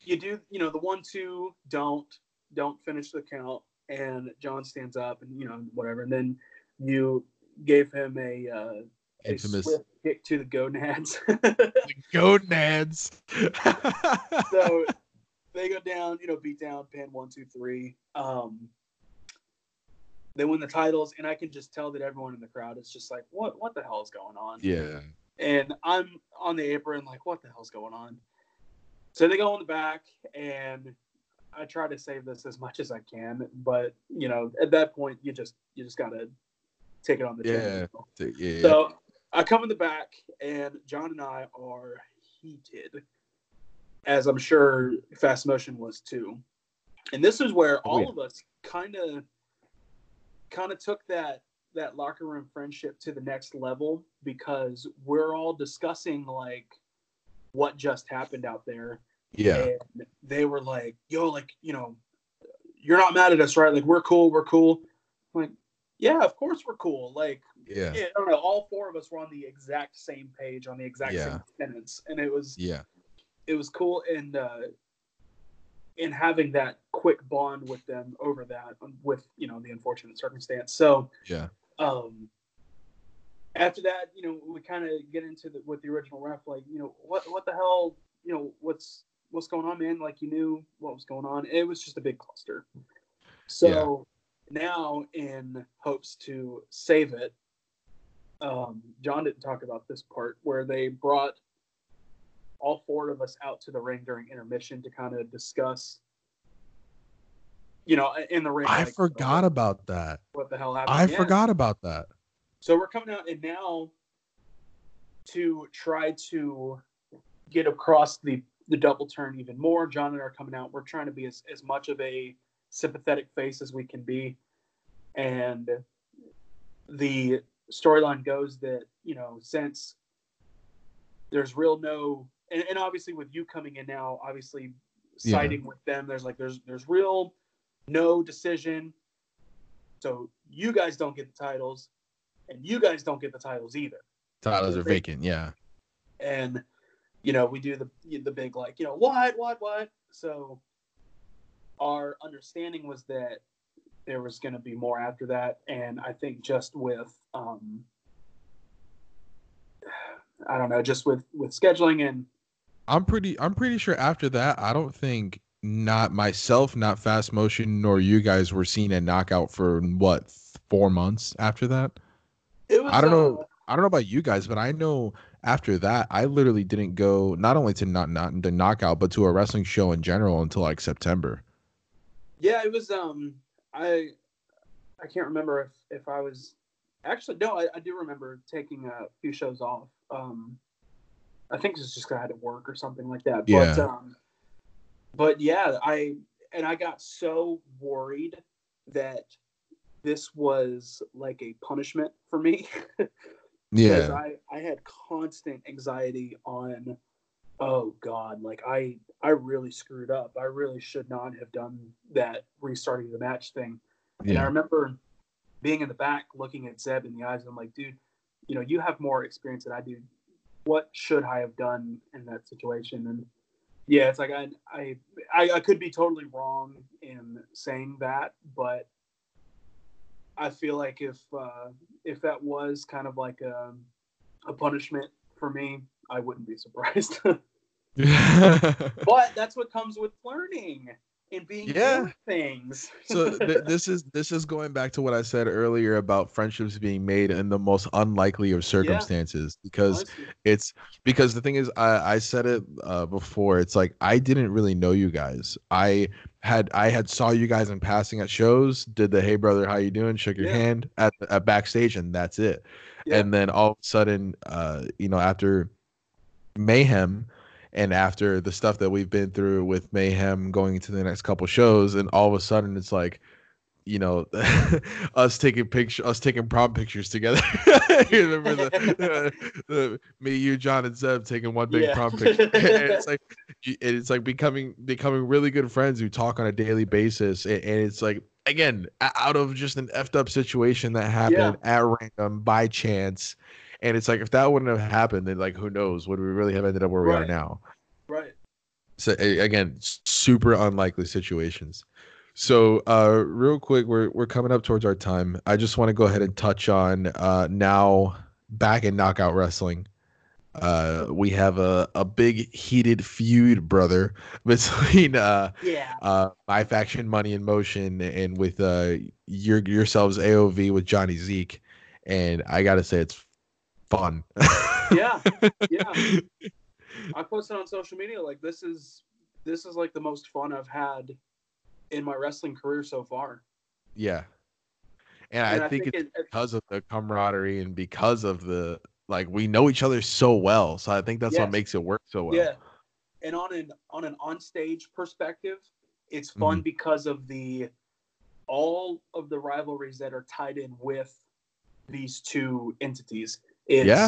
you do, you know, the one two don't don't finish the count, and John stands up and you know whatever, and then you gave him a uh, infamous a kick to the gonads. the gonads. so they go down, you know, beat down, pin one, two, three. Um, they win the titles, and I can just tell that everyone in the crowd is just like, "What? What the hell is going on?" Yeah. And I'm on the apron, like, "What the hell's going on?" So they go in the back, and I try to save this as much as I can, but you know, at that point, you just you just gotta take it on the chin. Yeah. yeah. So I come in the back, and John and I are heated as I'm sure Fast Motion was too. And this is where oh, all yeah. of us kind of kind of took that that locker room friendship to the next level because we're all discussing like what just happened out there. Yeah. And they were like, yo, like, you know, you're not mad at us, right? Like, we're cool, we're cool. I'm like, yeah, of course we're cool. Like, yeah. I don't know. All four of us were on the exact same page, on the exact yeah. same sentence. And it was, yeah, it was cool and uh, in having that quick bond with them over that with you know the unfortunate circumstance. So yeah. Um, after that, you know, we kind of get into the with the original ref, like you know what what the hell, you know what's what's going on, man? Like you knew what was going on. It was just a big cluster. So yeah. now, in hopes to save it, um, John didn't talk about this part where they brought all four of us out to the ring during intermission to kind of discuss you know in the ring i like, forgot about that. what the hell happened i yeah. forgot about that. So we're coming out and now to try to get across the the double turn even more john and I are coming out. We're trying to be as, as much of a sympathetic face as we can be. And the storyline goes that you know since there's real no and, and obviously with you coming in now, obviously siding yeah. with them, there's like there's there's real no decision. So you guys don't get the titles, and you guys don't get the titles either. Titles are vacant, yeah. And you know we do the the big like you know what what what. So our understanding was that there was going to be more after that, and I think just with um, I don't know, just with with scheduling and I'm pretty I'm pretty sure after that I don't think not myself, not fast motion, nor you guys were seen a knockout for what four months after that. Was, I don't know. Uh, I don't know about you guys, but I know after that, I literally didn't go not only to not not the knockout, but to a wrestling show in general until like September. Yeah, it was. Um, I I can't remember if if I was actually no, I, I do remember taking a few shows off. Um, I think it's just because I had to work or something like that. Yeah. But um, but yeah, I and I got so worried that this was like a punishment for me. yeah. I, I had constant anxiety on oh god, like I I really screwed up. I really should not have done that restarting the match thing. Yeah. And I remember being in the back looking at Zeb in the eyes and I'm like, dude, you know, you have more experience than I do. What should I have done in that situation? And yeah, it's like I, I I could be totally wrong in saying that, but I feel like if uh, if that was kind of like a a punishment for me, I wouldn't be surprised. but that's what comes with learning and being yeah. things. so th- this is this is going back to what I said earlier about friendships being made in the most unlikely of circumstances yeah. because it's because the thing is I, I said it uh, before it's like I didn't really know you guys I had I had saw you guys in passing at shows did the hey brother how you doing shook your yeah. hand at, at backstage and that's it and then all of a sudden uh you know after mayhem and after the stuff that we've been through with mayhem going into the next couple shows and all of a sudden it's like you know us taking picture us taking prom pictures together you remember the, the, me you john and zeb taking one big yeah. prom picture it's like it's like becoming becoming really good friends who talk on a daily basis and, and it's like again out of just an effed up situation that happened yeah. at random by chance and it's like if that wouldn't have happened, then like who knows? Would we really have ended up where right. we are now? Right. So again, super unlikely situations. So uh real quick, we're we're coming up towards our time. I just want to go ahead and touch on uh now back in knockout wrestling. Uh we have a, a big heated feud, brother, between uh yeah uh my faction money in motion and with uh your yourselves AOV with Johnny Zeke. And I gotta say it's fun. yeah, yeah. I posted on social media like this is this is like the most fun I've had in my wrestling career so far. Yeah. And, and I, I, think, think it's it, because of the camaraderie and because of the like we know each other so well. So I think that's yes. what makes it work so well. Yeah. And on an on an onstage perspective, it's fun mm-hmm. because of the all of the rivalries that are tied in with these two entities. It's yeah.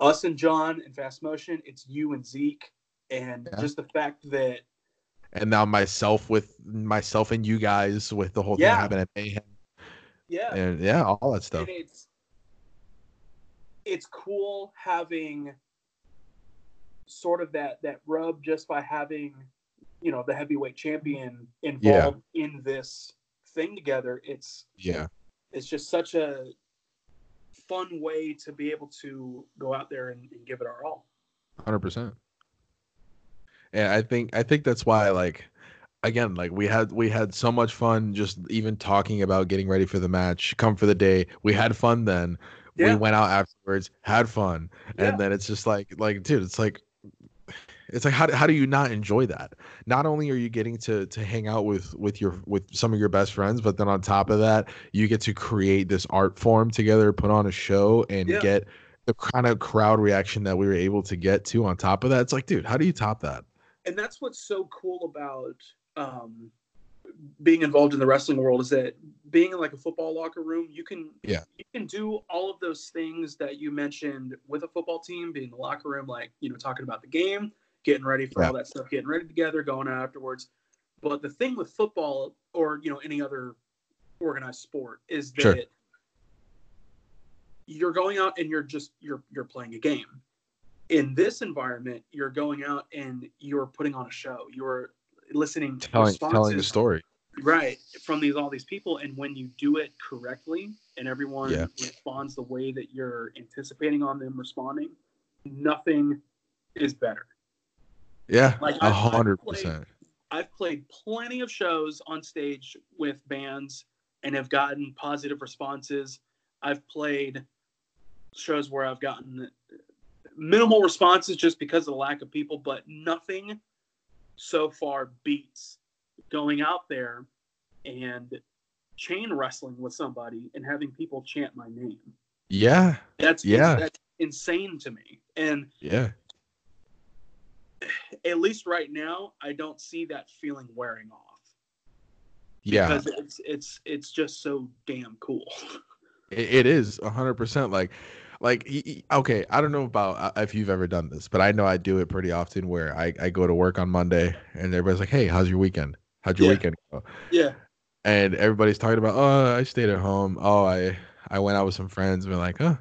us and John and Fast Motion. It's you and Zeke, and yeah. just the fact that. And now myself with myself and you guys with the whole yeah. thing happening at Mayhem. Yeah. And yeah, all that stuff. And it's it's cool having sort of that that rub just by having you know the heavyweight champion involved yeah. in this thing together it's yeah it's just such a fun way to be able to go out there and, and give it our all. Hundred percent. And I think I think that's why like again like we had we had so much fun just even talking about getting ready for the match come for the day we had fun then yeah. we went out afterwards had fun and then it's just like like dude it's like it's like how, how do you not enjoy that? Not only are you getting to to hang out with with your with some of your best friends but then on top of that you get to create this art form together put on a show and yeah. get the kind of crowd reaction that we were able to get to on top of that. It's like dude how do you top that? And that's what's so cool about um being involved in the wrestling world is that being in like a football locker room you can yeah. you can do all of those things that you mentioned with a football team being in the locker room like you know talking about the game getting ready for yeah. all that stuff, getting ready together, going out afterwards. But the thing with football or you know any other organized sport is that sure. you're going out and you're just you're you're playing a game. In this environment, you're going out and you're putting on a show. You're listening to telling, telling the story right from these all these people and when you do it correctly and everyone yeah. responds the way that you're anticipating on them responding nothing is better yeah, a hundred percent. I've played plenty of shows on stage with bands and have gotten positive responses. I've played shows where I've gotten minimal responses just because of the lack of people, but nothing so far beats going out there and chain wrestling with somebody and having people chant my name. Yeah. That's yeah. That's insane to me. And yeah. At least right now, I don't see that feeling wearing off. Yeah. Because it's it's it's just so damn cool. it, it is 100% like like okay i don't know about uh, if you've ever done this but i know i do it pretty often where i, I go to work on monday and everybody's like hey how's your weekend how'd your yeah. weekend go yeah and everybody's talking about oh i stayed at home oh i i went out with some friends and been like "Huh,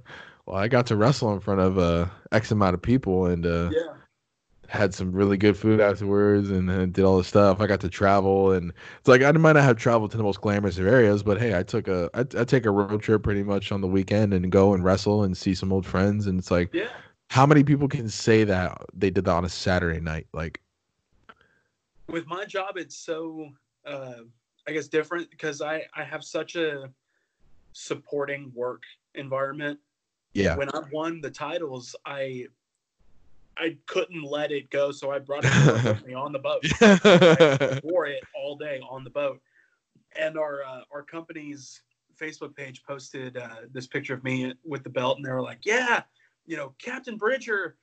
well i got to wrestle in front of uh x amount of people and uh yeah had some really good food afterwards and, and did all the stuff. I got to travel and it's like I might not have traveled to the most glamorous of areas, but hey, I took a I, I take a road trip pretty much on the weekend and go and wrestle and see some old friends and it's like yeah. how many people can say that they did that on a Saturday night? Like with my job it's so uh I guess different because I I have such a supporting work environment. Yeah. When I won the titles, I I couldn't let it go, so I brought it with me on the boat. I wore it all day on the boat, and our uh, our company's Facebook page posted uh, this picture of me with the belt, and they were like, "Yeah, you know, Captain Bridger."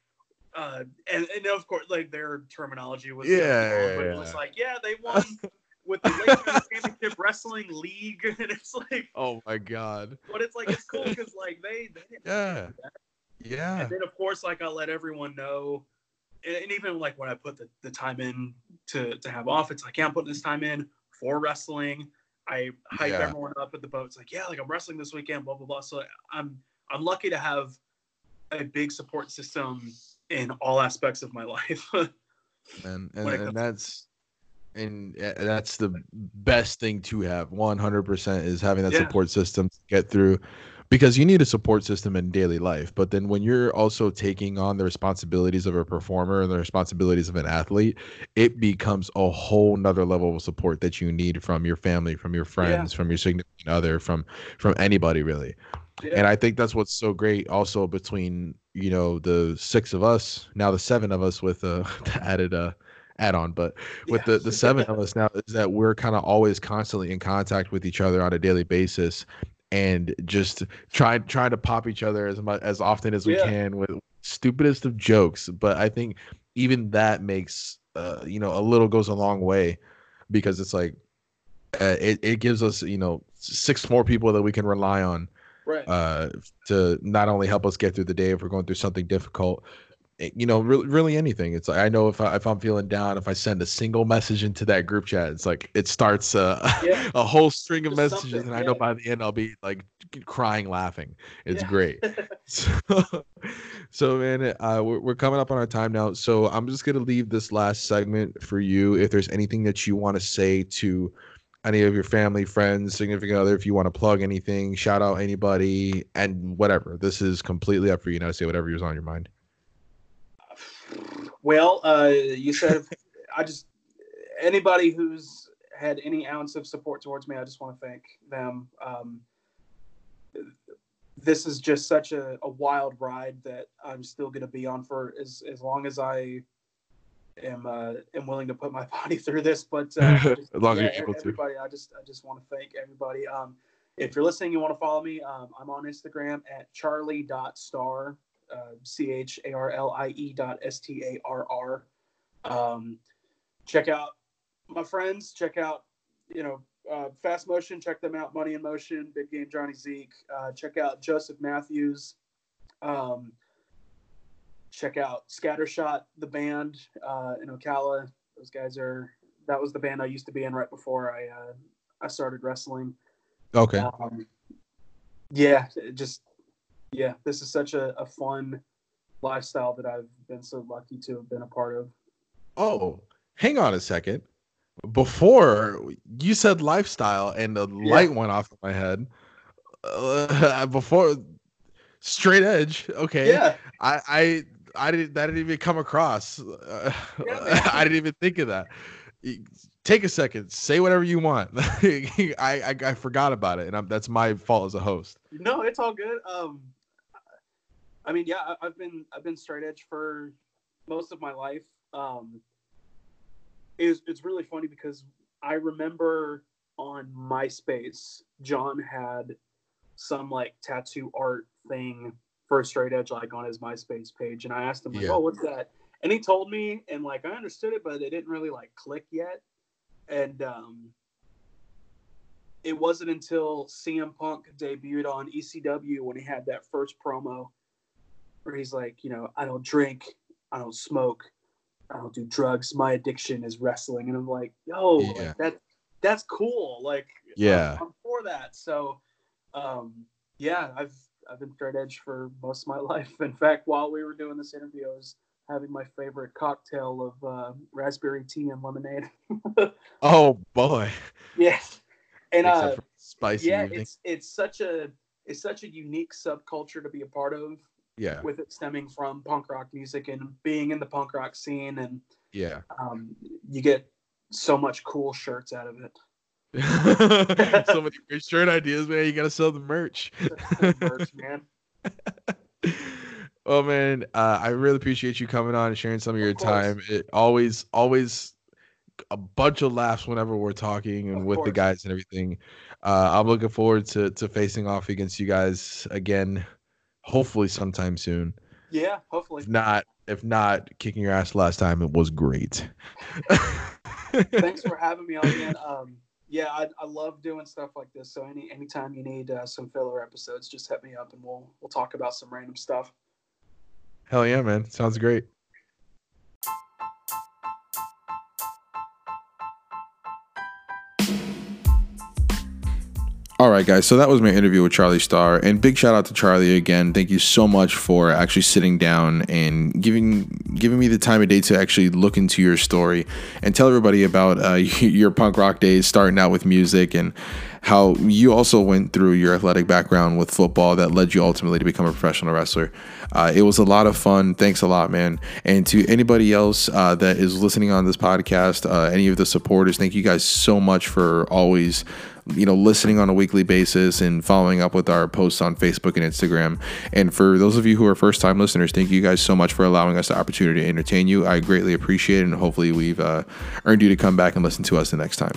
Uh, and, and of course, like their terminology was yeah, yeah, yeah. it was like, yeah, they won with the Championship Wrestling League, and it's like, oh my god! But it's like it's cool because like they, they didn't yeah. Yeah. And then of course, like I let everyone know, and, even like when I put the, the time in to to have off, it's like, yeah, I'm putting this time in for wrestling. I hype yeah. everyone up at the boat. It's like, yeah, like I'm wrestling this weekend, blah blah blah. So I'm I'm lucky to have a big support system in all aspects of my life. and and, and that's and that's the best thing to have 100% is having that yeah. support system to get through because you need a support system in daily life but then when you're also taking on the responsibilities of a performer and the responsibilities of an athlete it becomes a whole nother level of support that you need from your family from your friends yeah. from your significant other from from anybody really yeah. and i think that's what's so great also between you know the six of us now the seven of us with uh added uh add on but with yeah. the the seven of us now is that we're kind of always constantly in contact with each other on a daily basis and just try trying to pop each other as much as often as we yeah. can with stupidest of jokes. But I think even that makes uh, you know a little goes a long way because it's like uh, it it gives us you know six more people that we can rely on right. uh, to not only help us get through the day if we're going through something difficult, you know, really, really anything. It's like I know if I, if I'm feeling down, if I send a single message into that group chat, it's like it starts a yeah. a whole string of Just messages, and I know by the end I'll be like crying, laughing. It's yeah. great. so, so, man, uh, we're, we're coming up on our time now, so I'm just gonna leave this last segment for you. If there's anything that you want to say to any of your family, friends, significant other, if you want to plug anything, shout out anybody, and whatever. This is completely up for you now to say whatever is on your mind. Well, uh, you said I just anybody who's had any ounce of support towards me, I just want to thank them. Um, this is just such a, a, wild ride that I'm still going to be on for as as long as I am uh, am willing to put my body through this. But uh, as long yeah, as you're able everybody, to. I just I just want to thank everybody. Um, if you're listening, you want to follow me. Um, I'm on Instagram at charlie.starr uh, C H A R L I E dot S T A R R. Um, check out my friends. Check out, you know, uh, Fast Motion. Check them out. Money in Motion. Big Game Johnny Zeke. Uh, check out Joseph Matthews. Um, check out Scattershot, the band uh, in Ocala. Those guys are. That was the band I used to be in right before I uh, I started wrestling. Okay. Um, yeah, just yeah, this is such a, a fun lifestyle that I've been so lucky to have been a part of. Oh, hang on a second. Before you said lifestyle and the yeah. light went off my head. Uh, before straight edge, okay. Yeah. I I I didn't that didn't even come across. Uh, yeah, I didn't even think of that. take a second, say whatever you want. I, I, I forgot about it, and I'm, that's my fault as a host. No, it's all good. Um, I mean, yeah, I, have been I've been straight edge for most of my life. Um, it's it's really funny because I remember on MySpace, John had some like tattoo art thing for straight edge like on his MySpace page, and I asked him like, yeah. "Oh, what's that?" And he told me, and like I understood it, but it didn't really like click yet. And um, it wasn't until CM Punk debuted on ECW when he had that first promo where he's like, you know, I don't drink, I don't smoke, I don't do drugs. My addiction is wrestling, and I'm like, yo, yeah. like, that that's cool. Like, yeah, I'm, I'm for that. So, um, yeah, I've I've been straight edge for most of my life. In fact, while we were doing this interview, I was having my favorite cocktail of uh, raspberry tea and lemonade. oh boy! Yes, and uh, spicy. Yeah, evening. it's it's such a it's such a unique subculture to be a part of. Yeah, with it stemming from punk rock music and being in the punk rock scene, and yeah, um, you get so much cool shirts out of it. so many great shirt ideas, man. You gotta sell the merch. merch, man. Oh man, uh, I really appreciate you coming on and sharing some of your of time. It always, always a bunch of laughs whenever we're talking and of with course. the guys and everything. Uh, I'm looking forward to to facing off against you guys again, hopefully sometime soon. Yeah, hopefully. If not, if not, kicking your ass last time it was great. Thanks for having me on again. Um, yeah, I, I love doing stuff like this. So any anytime you need uh, some filler episodes, just hit me up and we'll we'll talk about some random stuff. Hell yeah, man. Sounds great. All right, guys. So that was my interview with Charlie Starr, and big shout out to Charlie again. Thank you so much for actually sitting down and giving giving me the time of day to actually look into your story and tell everybody about uh, your punk rock days, starting out with music and how you also went through your athletic background with football that led you ultimately to become a professional wrestler. Uh, it was a lot of fun. Thanks a lot, man. And to anybody else uh, that is listening on this podcast, uh, any of the supporters, thank you guys so much for always you know, listening on a weekly basis and following up with our posts on Facebook and Instagram. And for those of you who are first time listeners, thank you guys so much for allowing us the opportunity to entertain you. I greatly appreciate it. And hopefully, we've uh, earned you to come back and listen to us the next time.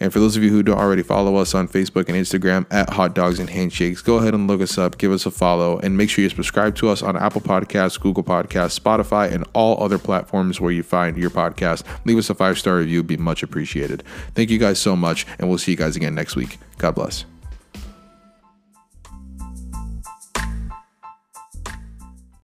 And for those of you who don't already follow us on Facebook and Instagram at Hot Dogs and Handshakes, go ahead and look us up, give us a follow, and make sure you subscribe to us on Apple Podcasts, Google Podcasts, Spotify, and all other platforms where you find your podcast. Leave us a five star review, be much appreciated. Thank you guys so much, and we'll see you guys again next week. God bless.